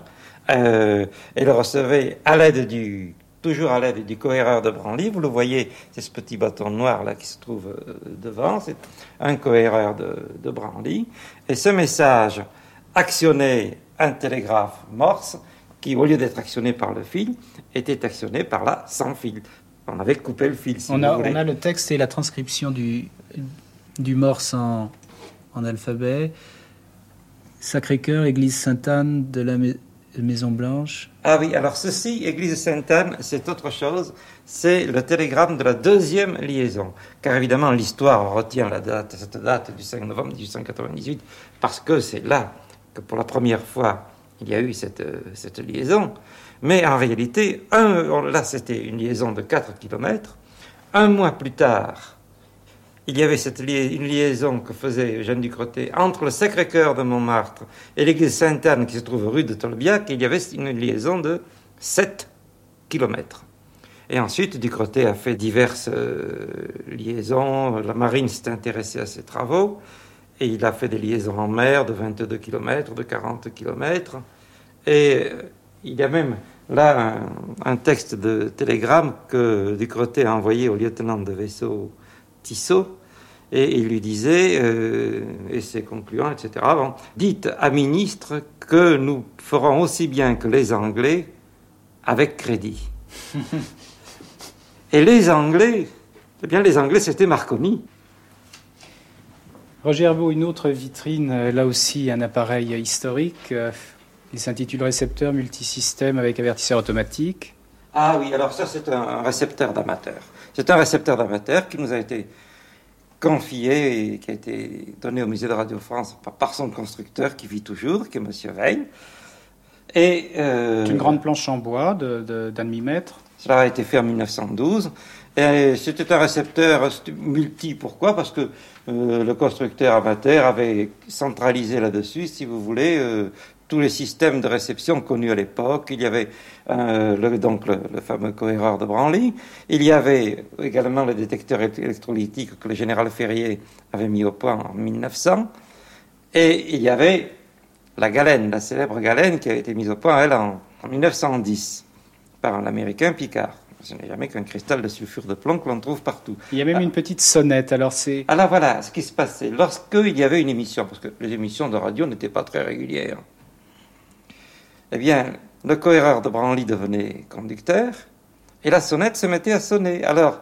euh, et le recevait à l'aide du toujours à l'aide du cohéreur de Branly. Vous le voyez, c'est ce petit bâton noir là qui se trouve euh, devant, c'est un cohéreur de, de Branly. Et ce message actionnait un télégraphe morse qui, au lieu d'être actionné par le fil, était actionné par la sans fil on avait coupé le fil. on, a, on, a, le texte et la transcription du, du morse en, en alphabet. Sacré-Cœur, Église Sainte-Anne de la Maison Blanche. Ah oui, alors ceci, Église Sainte-Anne, c'est autre chose. C'est le télégramme de la deuxième liaison. Car évidemment, l'histoire retient la date, cette date du 5 novembre 1898, parce que c'est là que pour la première fois, il y a eu cette, cette liaison. Mais en réalité, là c'était une liaison de 4 km. Un mois plus tard, il y avait une liaison que faisait Eugène Ducretet entre le Sacré-Cœur de Montmartre et l'église Sainte-Anne qui se trouve rue de Tolbiac. Il y avait une liaison de 7 km. Et ensuite, Ducretet a fait diverses euh, liaisons. La marine s'est intéressée à ses travaux. Et il a fait des liaisons en mer de 22 km, de 40 km. Et euh, il y a même là un, texte de télégramme que Ducretet a envoyé au lieutenant de vaisseau Tissot, et il lui disait, euh, et c'est concluant, etc., bon, dites à ministre que nous ferons aussi bien que les Anglais avec crédit. et les Anglais, eh bien les Anglais c'était Marconi. Roger Herbeau, une autre vitrine, là aussi un appareil historique. Il s'intitule Récepteur multisystème avec avertisseur automatique. Ah oui, alors ça c'est un récepteur d'amateur. C'est un récepteur d'amateur qui nous a été confié et qui a été donné au musée de Radio France par son constructeur qui vit toujours, qui est M. Veil. Et euh, une grande planche en bois d'un de, demi-mètre. Cela a été fait en 1912. Et c'était un récepteur multi. Pourquoi? Parce que euh, le constructeur amateur avait centralisé là-dessus, si vous voulez, euh, tous les systèmes de réception connus à l'époque. Il y avait euh, le, donc le, fameux cohéreur de Branly. Il y avait également le détecteur électrolytique que le général Ferrier avait mis au point en 1900. Et il y avait la galène, la célèbre galène qui a été mise au point, elle, en, 1910 par l'américain Picard. Ce n'est jamais qu'un cristal de sulfure de plomb que l'on trouve partout. Il y a même ah. une petite sonnette, alors c'est... Alors voilà, ce qui se passait. Lorsqu'il y avait une émission, parce que les émissions de radio n'étaient pas très régulières, eh bien, le cohéreur de Branly devenait conducteur et la sonnette se mettait à sonner. Alors,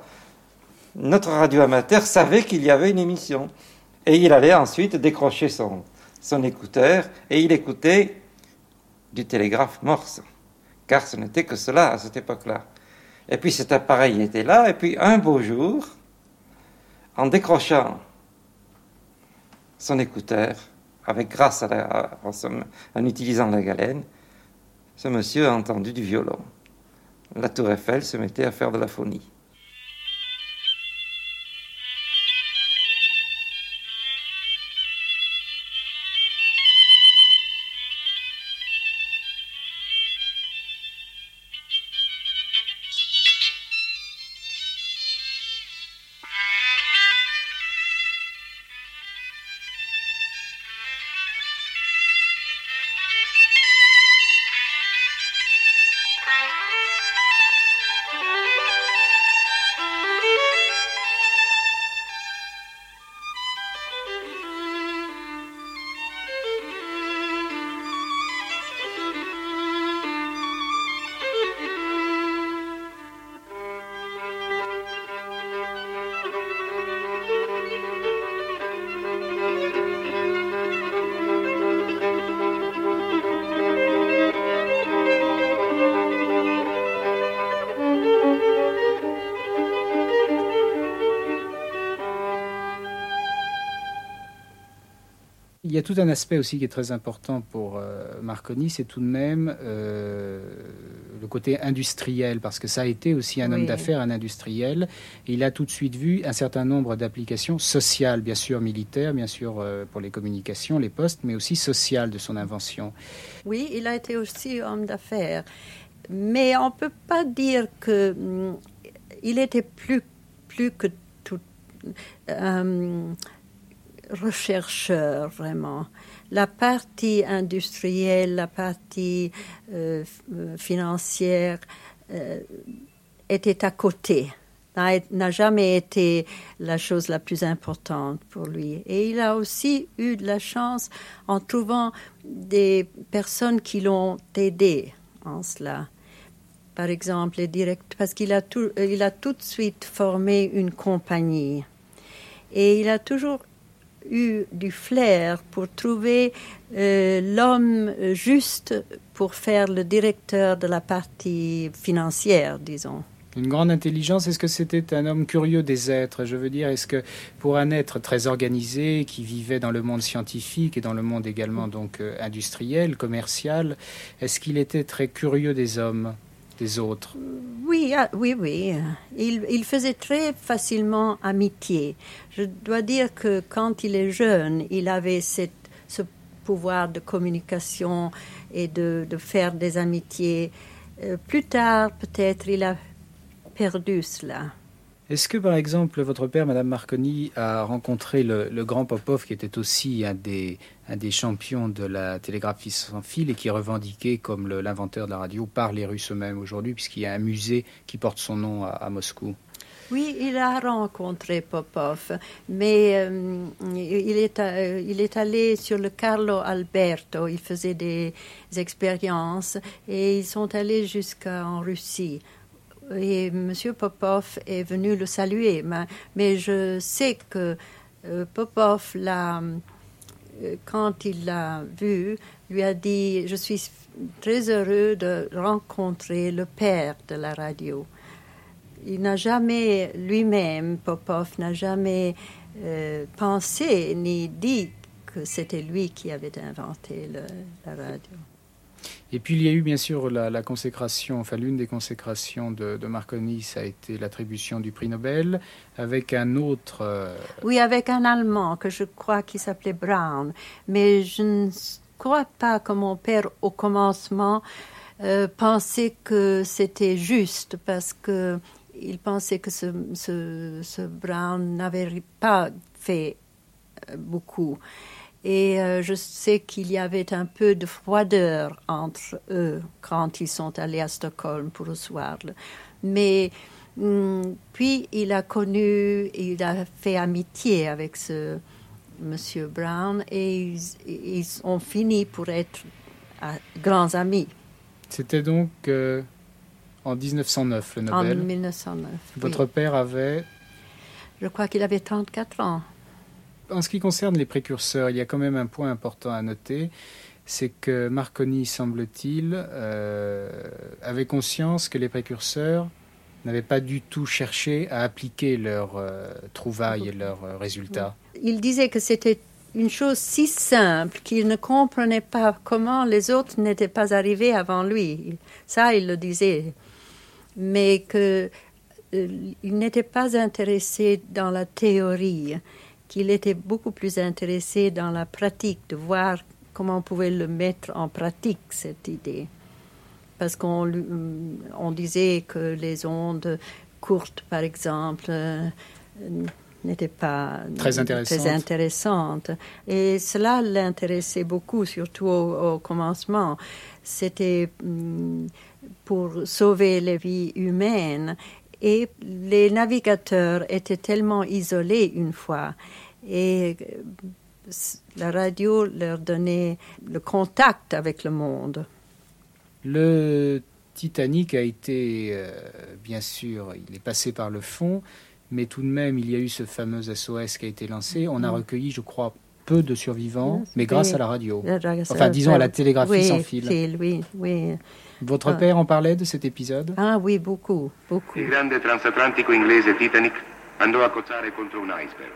notre radio amateur savait qu'il y avait une émission et il allait ensuite décrocher son, écouteur et il écoutait du télégraphe morse, car ce n'était que cela à cette époque-là. Et puis cet appareil était là, et puis un beau jour, en décrochant son écouteur, avec grâce à, en, utilisant la galène, ce monsieur a entendu du violon. La tour Eiffel se mettait à faire de la phonie. Tout un aspect aussi qui est très important pour euh, Marconi, c'est tout de même euh, le côté industriel, parce que ça a été aussi un homme d'affaires, un industriel. Et il a tout de suite vu un certain nombre d'applications sociales, bien sûr militaires, bien sûr euh, pour les communications, les postes, mais aussi sociales de son invention. Oui, il a été aussi homme d'affaires, mais on ne peut pas dire que hum, il était plus, plus que tout rechercheur vraiment. La partie industrielle, la partie euh, financière euh, était à côté, n'a jamais été la chose la plus importante pour lui. Et il a aussi eu de la chance en trouvant des personnes qui l'ont aidé en cela. Par exemple, direct, parce qu'il a tout, il a tout de suite formé une compagnie. Et il a toujours eu du flair pour trouver euh, l'homme juste pour faire le directeur de la partie financière, disons. Une grande intelligence, est-ce que c'était un homme curieux des êtres? Je veux dire, est-ce que pour un être très organisé, qui vivait dans le monde scientifique et dans le monde également donc euh, industriel, commercial, est-ce qu'il était très curieux des hommes? Autres Oui, ah, oui, oui. Il, faisait très facilement amitié. Je dois dire que quand il est jeune, il avait ce pouvoir de communication et de, de faire des amitiés. Euh, plus tard, peut-être, il a perdu cela. Est-ce que, par exemple, votre père, Madame Marconi, a rencontré le, grand Popov, qui était aussi un des, un des champions de la télégraphie sans fil et qui est revendiqué comme l'inventeur de la radio par les Russes eux-mêmes aujourd'hui, puisqu'il y a un musée qui porte son nom à, Moscou? Oui, il a rencontré Popov, mais euh, il, est, euh, il est allé sur le Carlo Alberto, il faisait des expériences et ils sont allés jusqu'en Russie et M. Popov est venu le saluer. Mais, je sais que euh, Popov, l'a, euh, quand il l'a vu, lui a dit Je suis très heureux de rencontrer le père de la radio. Il n'a jamais, lui-même, Popov, n'a jamais euh, pensé ni dit que c'était lui qui avait inventé la radio. Et puis il y a eu bien sûr la, consécration, enfin l'une des consécrations de, Marconi, ça a été l'attribution du prix Nobel avec un autre. Euh, oui, avec un Allemand que je crois qui s'appelait Brown. Mais je ne crois pas que mon père au commencement euh, pensait que c'était juste parce que il pensait que ce Brown n'avait pas fait euh, beaucoup. Et euh, je sais qu'il y avait un peu de froideur entre eux quand ils sont allés à Stockholm pour recevoir-le. Mais hum, puis il a connu, il a fait amitié avec ce monsieur Brown et ils, ont fini pour être euh, grands amis. C'était donc euh, en 1909 le Nobel. En 1909. Votre père avait Je crois qu'il avait 34 ans. En ce qui concerne les précurseurs, il y a quand même un point important à noter, c'est que Marconi, semble-t-il, euh, avait conscience que les précurseurs n'avaient pas du tout cherché à appliquer leurs euh, trouvailles et leurs euh, résultats. Il disait que c'était une chose si simple qu'il ne comprenait pas comment les autres n'étaient pas arrivés avant lui. Ça, il le disait. Mais que il n'était pas intéressé dans la théorie, qu'il était beaucoup plus intéressé dans la pratique, de voir comment on pouvait le mettre en pratique, cette idée. Parce qu'on on disait que les ondes courtes, par exemple, euh, n'étaient pas très intéressantes. très intéressantes. Et cela l'intéressait beaucoup, surtout au, au commencement. C'était hum, pour sauver les vies humaines. Et les navigateurs étaient tellement isolés une fois. Et la radio leur donnait le contact avec le monde. Le Titanic a été, euh, bien sûr, il est passé par le fond, mais tout de même, il y a eu ce fameux SOS qui a été lancé. On a recueilli, je crois, peu de survivants, mais grâce à la radio. Enfin, disons à la télégraphie oui, sans fil. Oui, oui. Votre père en parlait de cet épisode? Ah oui, beaucoup, beaucoup. Il grande transatlantico inglese Titanic andò a cozzare contro un iceberg.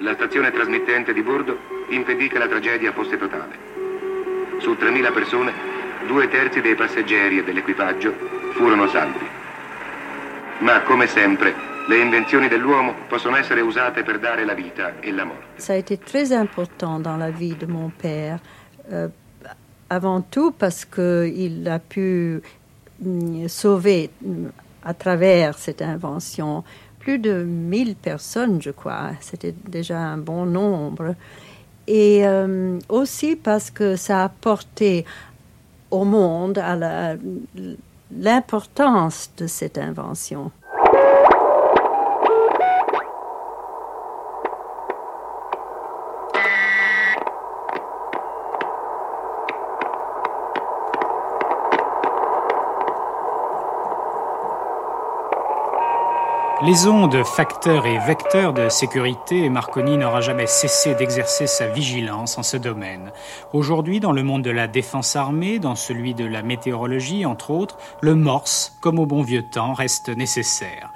La stazione trasmittente di bordo impedì che la tragedia fosse totale. Su 3.000 persone, due terzi dei passeggeri e dell'equipaggio furono salvi. Ma come sempre, le invenzioni dell'uomo possono essere usate per dare la vita e la morte. Ça a été très important dans la vie de mon père. Euh, avant tout parce qu'il a pu mm, sauver mm, à travers cette invention plus de 1000 personnes, je crois. C'était déjà un bon nombre. Et euh, aussi parce que ça a apporté au monde l'importance de cette invention. Les ondes, facteurs et vecteurs de sécurité, Marconi n'aura jamais cessé d'exercer sa vigilance en ce domaine. Aujourd'hui, dans le monde de la défense armée, dans celui de la météorologie, entre autres, le morse, comme au bon vieux temps, reste nécessaire.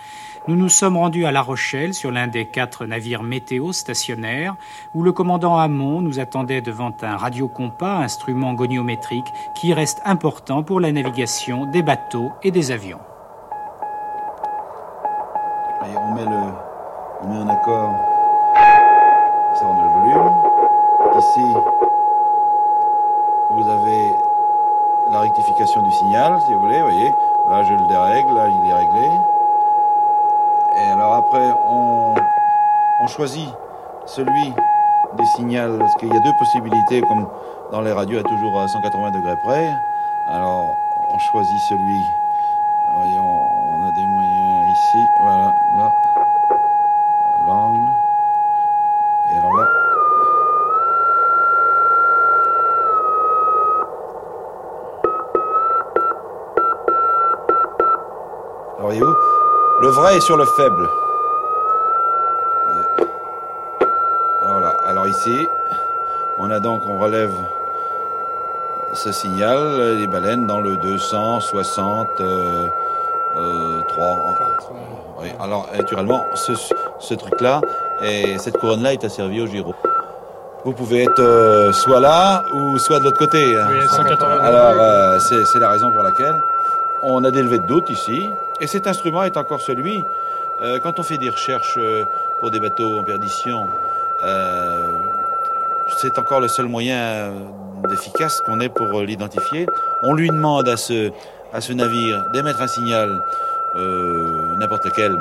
Nous nous sommes rendus à La Rochelle sur l'un des quatre navires météo stationnaires où le commandant Hamon nous attendait devant un radiocompas, instrument goniométrique qui reste important pour la navigation des bateaux et des avions. On met le, un accord. Ça, on met le volume. Ici, vous avez la rectification du signal, si vous voulez. Voyez, là, je le dérègle, là, il est réglé. Et alors après, on, choisit celui des signaux, parce qu'il y a deux possibilités, comme dans les radios, à toujours à 180 degrés près. Alors, on choisit celui. Voyons, on a des moyens voilà, là, l'angle. Et alors là. Alors, voyez-vous, le vrai est sur le faible. Alors là, alors ici, on a donc, on relève ce signal, les baleines dans le 260. Euh, euh, 3. Oui, alors naturellement, ce, ce truc-là, et cette couronne-là est asservie au gyro. Vous pouvez être euh, soit là ou soit de l'autre côté. hein. Oui, à 180 Alors, euh, c'est la raison pour laquelle on a des levées de doute ici. Et cet instrument est encore celui, euh, quand on fait des recherches euh, pour des bateaux en perdition, euh, c'est encore le seul moyen euh, efficace qu'on ait pour l'identifier. On lui demande à ce, à ce navire d'émettre un signal, euh, n'importe lequel,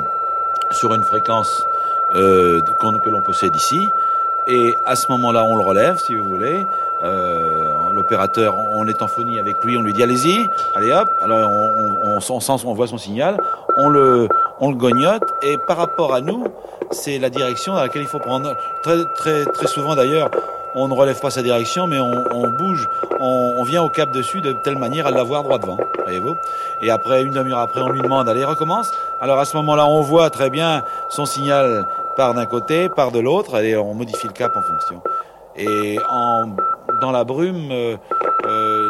sur une fréquence euh, que l'on possède ici. Et à ce moment-là, on le relève, si vous voulez. Euh, l'opérateur, on est en phonie avec lui, on lui dit allez-y, allez hop. Alors on, voit son signal, on le, on le gognote et par rapport à nous, c'est la direction dans laquelle il faut prendre. Très, très, très souvent d'ailleurs, on ne relève pas sa direction, mais on, bouge, on, vient au cap dessus de telle manière à l'avoir droit devant, voyez-vous. Et après, une demi-heure après, on lui demande, allez, recommence. Alors à ce moment-là, on voit très bien son signal part d'un côté, part de l'autre, et on modifie le cap en fonction. Et dans la brume, euh, euh,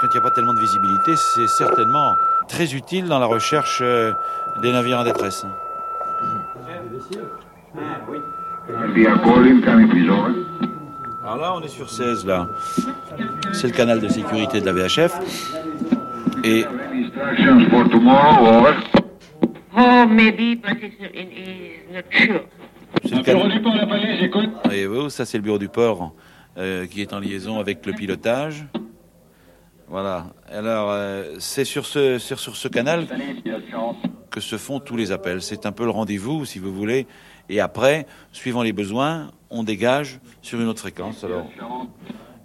quand il n'y a pas tellement de visibilité, c'est certainement très utile dans la recherche euh, des navires en détresse. Alors là, on est sur 16, là. C'est le canal de sécurité de la VHF. Et... Oh, maybe, but it's not sure. C'est le bureau du port, la palais, j'écoute. Voyez-vous, ça c'est le bureau du port euh, qui est en liaison avec le pilotage. Voilà. Alors, euh, c'est sur ce, sur, sur ce canal que se font tous les appels. C'est un peu le rendez-vous, si vous voulez. Et après, suivant les besoins, on dégage sur une autre fréquence. Alors,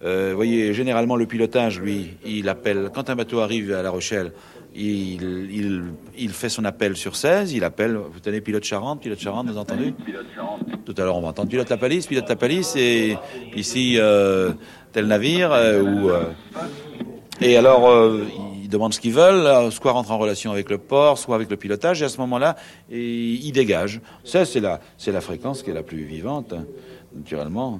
euh, voyez, généralement, le pilotage, lui, il appelle. Quand un bateau arrive à La Rochelle, il, fait son appel sur 16, il appelle, vous tenez pilote Charente, pilote Charente, vous entendu Tout à l'heure on va entendre pilote la palisse, pilote la palisse, et ici euh, tel navire, euh, et alors ils demandent ce qu'ils veulent, soit rentrer en relation avec le port, soit avec le pilotage, et à ce moment-là, ils dégagent. Ça c'est la, c'est la fréquence qui est la plus vivante, naturellement.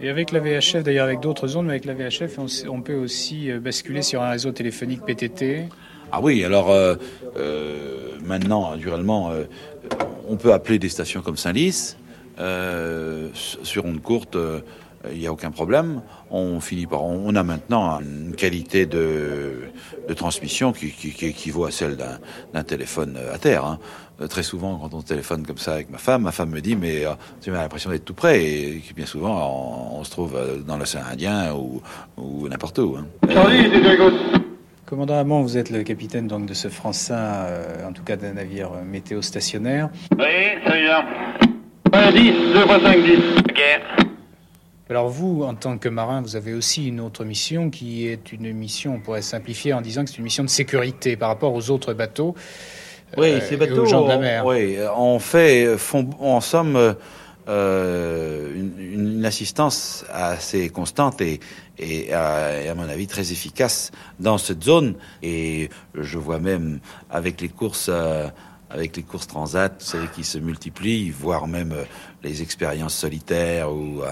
Et avec la VHF, d'ailleurs avec d'autres zones, mais avec la VHF, on, on peut aussi basculer sur un réseau téléphonique PTT ah oui, alors euh, euh, maintenant, naturellement, euh, on peut appeler des stations comme Saint-Lys. Euh, sur onde courte, il n'y a aucun problème. On finit par, on a maintenant une qualité de, de transmission qui, qui, qui, équivaut à celle d'un téléphone à terre. Hein. Très souvent, quand on téléphone comme ça avec ma femme, ma femme me dit mais tu as l'impression d'être tout près et bien souvent on, on se trouve dans l'océan Indien ou, ou n'importe où. Hein. Charlie, Commandant Hamon, vous êtes le capitaine donc de ce Francin, euh, en tout cas d'un navire météo stationnaire. Oui, celui-là. 10, 2 fois 5, 10. Ok. Alors vous, en tant que marin, vous avez aussi une autre mission qui est une mission, on pourrait simplifier en disant que c'est une mission de sécurité par rapport aux autres bateaux. Oui, euh, ces bateaux, aux gens de la mer. oui, on fait, font, en somme, euh, une, une, assistance assez constante et, et, à, et, à, mon avis très efficace dans cette zone. Et je vois même avec les courses. Euh, avec les courses transat, vous savez, qui se multiplient, voire même euh, les expériences solitaires où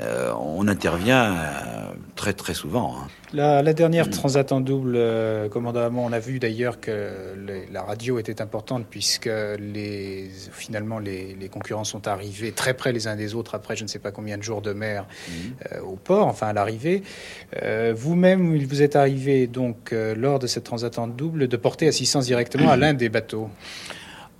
euh, on intervient euh, très très souvent. Hein. La, la, dernière transat en double, euh, commandamment, on a vu d'ailleurs que les, la radio était importante puisque les, finalement les, les, concurrents sont arrivés très près les uns des autres après je ne sais pas combien de jours de mer mmh. euh, au port, enfin à l'arrivée. Vous-même, il vous est arrivé donc lors de cette transat en double de porter assistance directement à l'un des bateaux.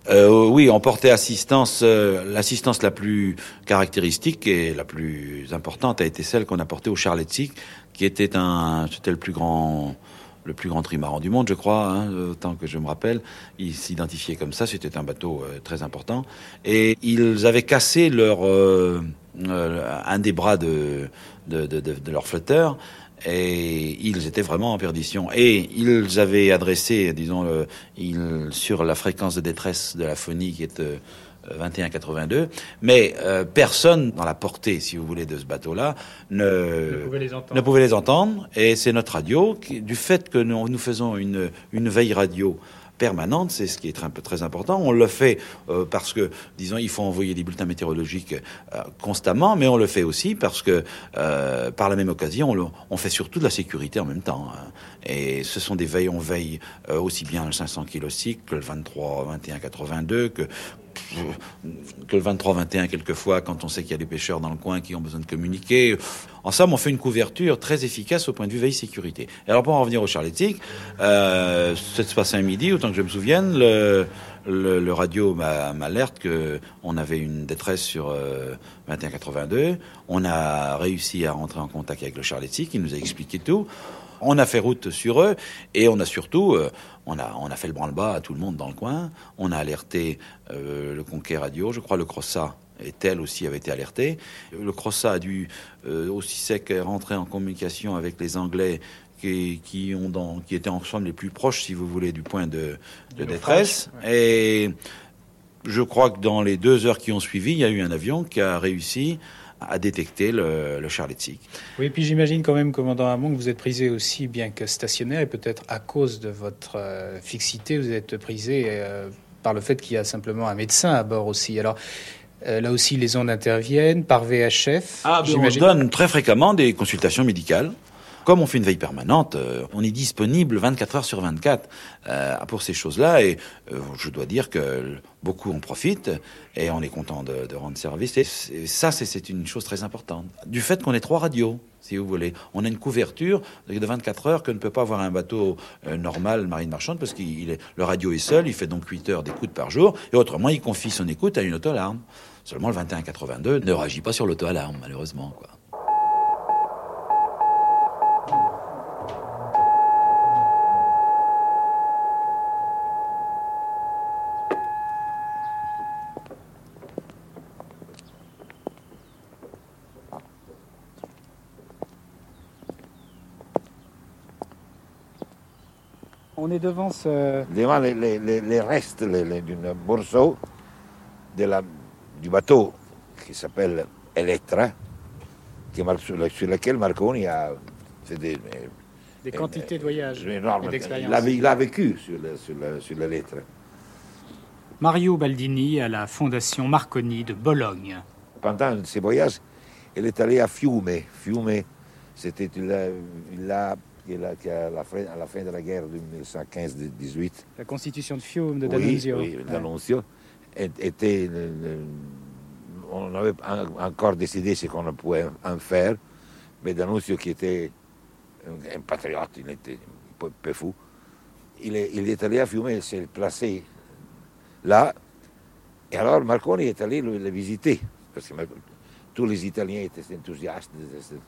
Euh, oui, on portait assistance. Euh, L'assistance la plus caractéristique et la plus importante a été celle qu'on a portée au Charletti, qui était un, c'était le plus grand, le plus grand trimaran du monde, je crois, hein, autant que je me rappelle. Ils s'identifiaient comme ça. C'était un bateau euh, très important, et ils avaient cassé leur euh, euh, un des bras de, de, de, de leur flotteur et ils étaient vraiment en perdition. Et ils avaient adressé, disons, ils, sur la fréquence de détresse de la phonie qui est euh, 2182, mais euh, personne dans la portée, si vous voulez, de ce bateau-là ne, ne, pouvait les entendre. ne pouvait les entendre. Et c'est notre radio, qui, du fait que nous, nous faisons une, une veille radio permanente, c'est ce qui est un peu très important. On le fait euh, parce que, disons, il faut envoyer des bulletins météorologiques euh, constamment, mais on le fait aussi parce que, euh, par la même occasion, on, le, on, fait surtout de la sécurité en même temps. Hein. Et ce sont des veilles, on veille euh, aussi bien le 500 kg cycle que le 23, 21, 82, que que le 23-21 quelquefois quand on sait qu'il y a des pêcheurs dans le coin qui ont besoin de communiquer. En somme, on fait une couverture très efficace au point de vue veille sécurité. Et alors pour en revenir au Charletic, euh, cette soir midi, autant que je me souvienne, le radio m'alerte que on avait une détresse sur euh, 2182. On a réussi à rentrer en contact avec le Charletic, il nous a expliqué tout. On a fait route sur eux et on a surtout, euh, on, a, on a fait le branle-bas à tout le monde dans le coin. On a alerté euh, le Conquet Radio, je crois le Crossa et tel aussi avait été alerté. Le Crossa a dû aussi sec rentrer en communication avec les Anglais qui, qui, ont dans, qui étaient ensemble les plus proches, si vous voulez, du point de, de détresse. Et je crois que dans les deux heures qui ont suivi, il y a eu un avion qui a réussi à détecter le, le. Oui, puis j'imagine quand même, commandant Hamon, que vous êtes prisé aussi bien que stationnaire, et peut-être à cause de votre euh, fixité, vous êtes prisé euh, par le fait qu'il y a simplement un médecin à bord aussi. Alors, euh, là aussi, les ondes interviennent par VHF. Ah, on donne très fréquemment des consultations médicales. Comme on fait une veille permanente, euh, on est disponible 24 heures sur 24 euh, pour ces choses-là. Et euh, je dois dire que beaucoup en profitent et on est content de, de rendre service. Et, ça, c'est une chose très importante. Du fait qu'on ait trois radios, si vous voulez. On a une couverture de 24 heures que ne peut pas avoir un bateau normal, marine marchande, parce que le radio est seul, il fait donc 8 heures d'écoute par jour, et autrement, il confie son écoute à une auto-alarme. Seulement, le 2182 ne réagit pas sur l'auto-alarme, malheureusement. Quoi. On est devant ce... Devant les, les, les restes d'un morceau de la, du bateau qui s'appelle Electra, qui, sur, sur, lequel Marconi a fait des, des quantités de voyages énormes. Il, il, a vécu sur, le, sur, la, sur la lettre. Mario Baldini à la Fondation Marconi de Bologne. Pendant ses voyages, il est allé à Fiume. Fiume, c'était là qui la, fin, à la fin de la guerre de 1915-18. La constitution de Fiume de D'Annunzio. Oui, oui D'Annunzio était. On avait encore décidé ce qu'on pouvait en faire, mais D'Annunzio, qui était un, patriote, il était un peu, fou, il est, il est, allé à Fiume, il s'est placé là, et alors Marconi est allé le, le visiter, parce que tous les Italiens étaient enthousiastes de, de,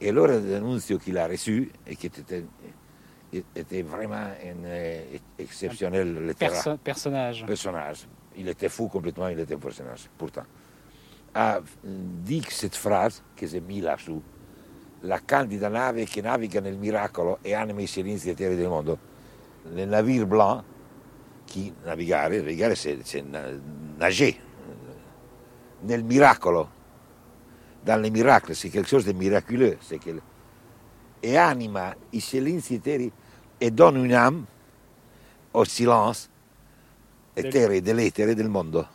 et alors l'annonce qu'il a reçu, et qui était, vraiment un euh, exceptionnel littéraire. personnage. personnage. Il était fou complètement, il était un personnage, pourtant. A dit cette phrase che si è mis lassù, la candida nave che naviga nel miracolo e anima i silenzi e terre del mondo, le navire blanc qui navigare, navigare c'est, c'est nager, nel miracolo, dans les miracles, c'est quelque chose de miraculeux. C'est que... Et anima i silenzi terri e donne une âme au silence etere dell'etere del mondo.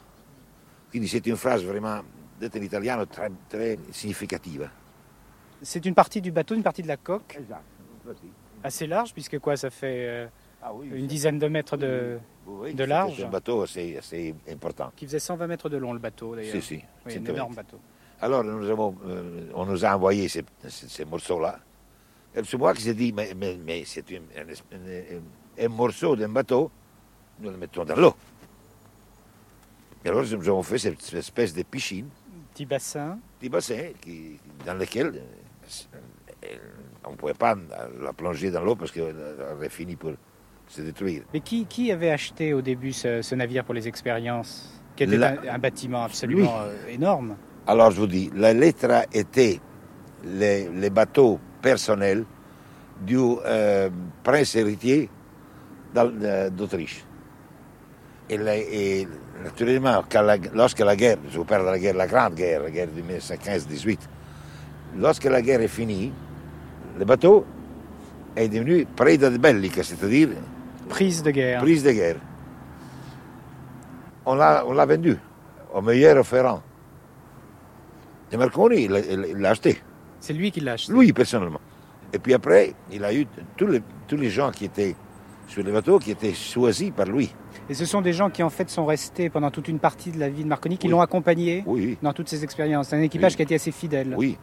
Quindi c'est une phrase vraiment, dette en italiano, très, très significativa. C'est une partie du bateau, une partie de la coque? Exact. Assez large, puisque quoi, ça fait euh, ah oui, une dizaine de mètres de, oui, de large C'est un bateau assez, assez, important. Qui faisait 120 mètres de long, le bateau, d'ailleurs. Si, si. Oui, un énorme bateau. Alors, nous avons, euh, on nous a envoyé ces, ces, ces morceaux-là. Et c'est moi qui s'est dit, mais, mais, mais c'est un, morceau d'un bateau, nous le mettons dans l'eau. Et alors, nous avons fait cette, espèce de piscine. Petit bassin. Petit bassin qui, dans lequel euh, on ne pouvait pas la plonger dans l'eau parce qu'elle aurait fini pour se détruire. Mais qui, qui avait acheté au début ce, ce navire pour les expériences Qui était la... un, un, bâtiment absolument énorme? Alors je vous dis, la lettre était les, les bateaux personnels du euh, prince héritier d'Autriche. Et, et, naturellement, la, lorsque la guerre, je vous parle de la guerre, la grande guerre, la guerre de 1915-18, lorsque la guerre est finie, le bateau est devenu preda bellica, c'est-à-dire prise de guerre. Prise de guerre. On l'a vendu au meilleur offrant. Et Marconi l'a acheté. C'est lui qui l'a acheté Lui, personnellement. Et puis après, il a eu tous les, tous les gens qui étaient sur le bateau qui étaient choisis par lui. Et ce sont des gens qui en fait sont restés pendant toute une partie de la vie de Marconi, qui oui. l'ont accompagné oui. dans toutes ces expériences. C'est un équipage oui. qui a été assez fidèle. Oui.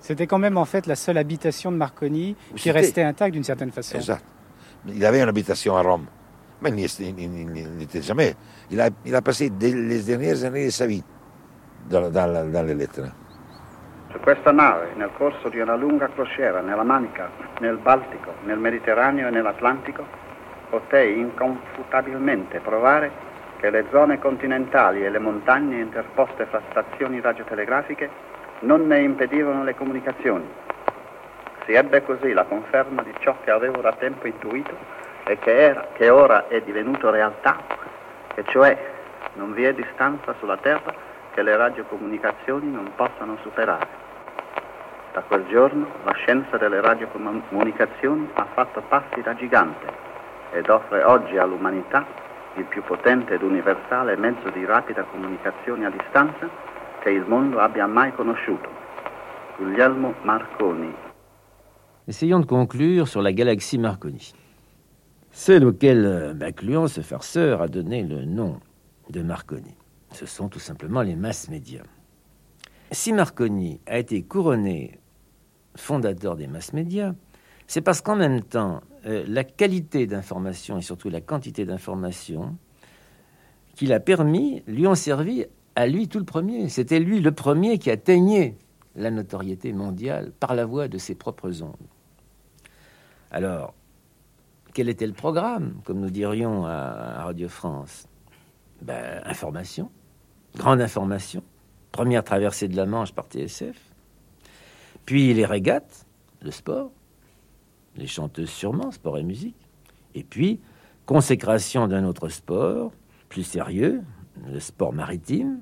C'était quand même en fait la seule habitation de Marconi qui restait intacte d'une certaine façon. Exact. Il avait une habitation à Rome, mais il n'était jamais. Il a, il a passé les dernières années de sa vie dans, dans, dans les lettres. Su questa nave, nel corso di una lunga crociera nella Manica, nel Baltico, nel Mediterraneo e nell'Atlantico, potei inconfutabilmente provare che le zone continentali e le montagne interposte fra stazioni radiotelegrafiche non ne impedivano le comunicazioni. Si ebbe così la conferma di ciò che avevo da tempo intuito e che, era, che ora è divenuto realtà, e cioè non vi è distanza sulla Terra che le radiocomunicazioni non possano superare. Da quel giorno la scienza delle radiocomunicazioni ha fatto passi da gigante ed offre oggi all'umanità il più potente ed universale mezzo di rapida comunicazione a distanza che il mondo abbia mai conosciuto. Guglielmo Marconi. Essayons de conclure sur la galaxie Marconi. Celle auquel Macluhan, ce farceur, a donné le nom de Marconi. Ce sont tout simplement les masses médias. Si Marconi a été couronné fondateur des masses médias, c'est parce qu'en même temps, euh, la qualité d'information et surtout la quantité d'information qu'il a permis lui ont servi à lui tout le premier. C'était lui le premier qui atteignait la notoriété mondiale par la voie de ses propres ondes. Alors, quel était le programme, comme nous dirions à, Radio France? Ben, Information, grande information, première traversée de la Manche par TSF, puis les régates, le sport, les chanteuses sûrement, sport et musique. Et puis, consécration d'un autre sport, plus sérieux, le sport maritime,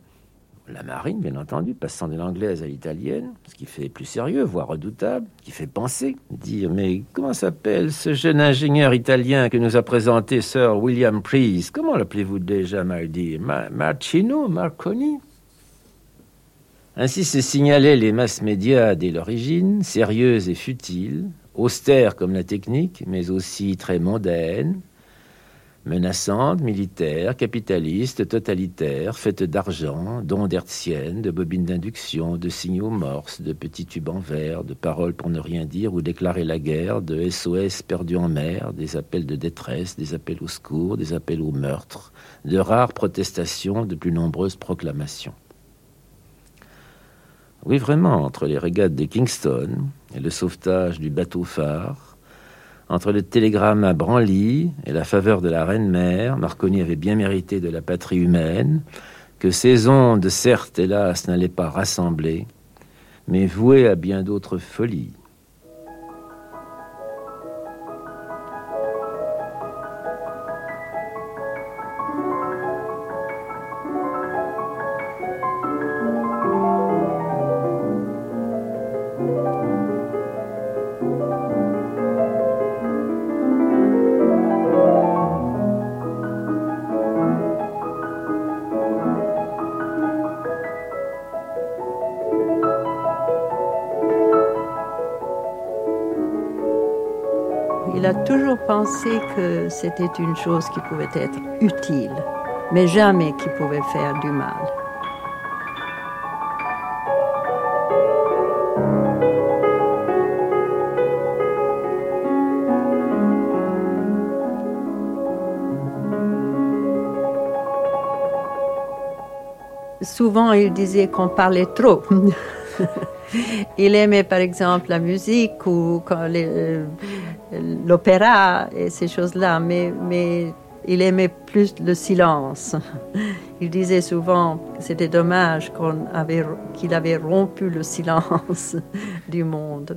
la marine, bien entendu, passant de l'anglaise à l'italienne, ce qui fait plus sérieux, voire redoutable, qui fait penser, dire mais comment s'appelle ce jeune ingénieur italien que nous a présenté Sir William Preece? Comment l'appelez-vous déjà, Mardi Marcino Marconi? Ainsi se signalaient les masses médias dès l'origine, sérieuses et futiles, austères comme la technique, mais aussi très mondaines, menaçantes, militaires, capitalistes, totalitaires, faites d'argent, d'ondes hertziennes, de bobines d'induction, de signaux morses, de petits tubes en verre, de paroles pour ne rien dire ou déclarer la guerre, de SOS perdus en mer, des appels de détresse, des appels au secours, des appels au meurtre, de rares protestations, de plus nombreuses proclamations. Oui, vraiment, entre les régates de Kingston et le sauvetage du bateau phare, entre le télégramme à Branly et la faveur de la reine-mère, Marconi avait bien mérité de la patrie humaine, que ces ondes, certes, hélas, n'allaient pas rassembler, mais vouées à bien d'autres folies. Pensé que c'était une chose qui pouvait être utile, mais jamais qui pouvait faire du mal. Souvent, il disait qu'on parlait trop. il aimait par exemple la musique ou les, l'opéra et ces choses-là, mais, il aimait plus le silence. Il disait souvent que c'était dommage qu'on avait, qu'il avait rompu le silence du monde.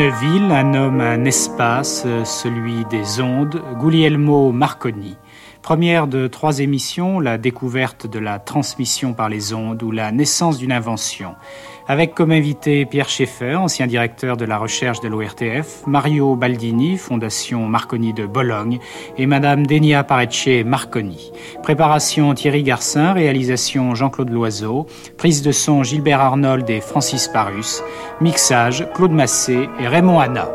Une ville, un homme, un espace, celui des ondes, Guglielmo Marconi. Première de trois émissions, la découverte de la transmission par les ondes ou la naissance d'une invention avec comme invité Pierre Schaeffer, ancien directeur de la recherche de l'ORTF, Mario Baldini, Fondation Marconi de Bologne, et Madame Denia Parecce Marconi. Préparation Thierry Garcin, réalisation Jean-Claude Loiseau, prise de son Gilbert Arnold et Francis Parus, mixage Claude Massé et Raymond Hanna.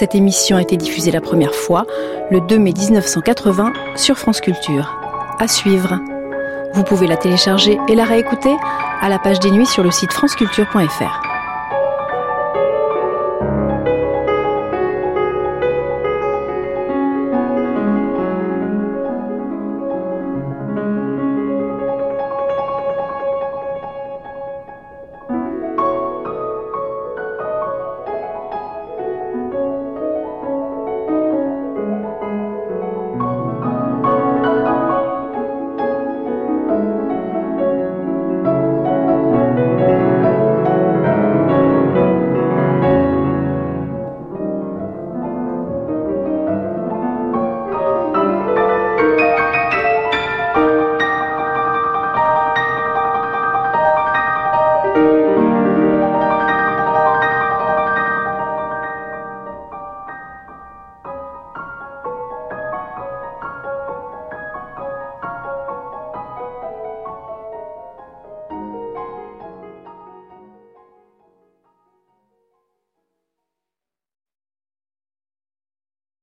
Cette émission a été diffusée la première fois le 2 mai 1980 sur France Culture. À suivre. Vous pouvez la télécharger et la réécouter à la page des nuits sur le site franceculture.fr.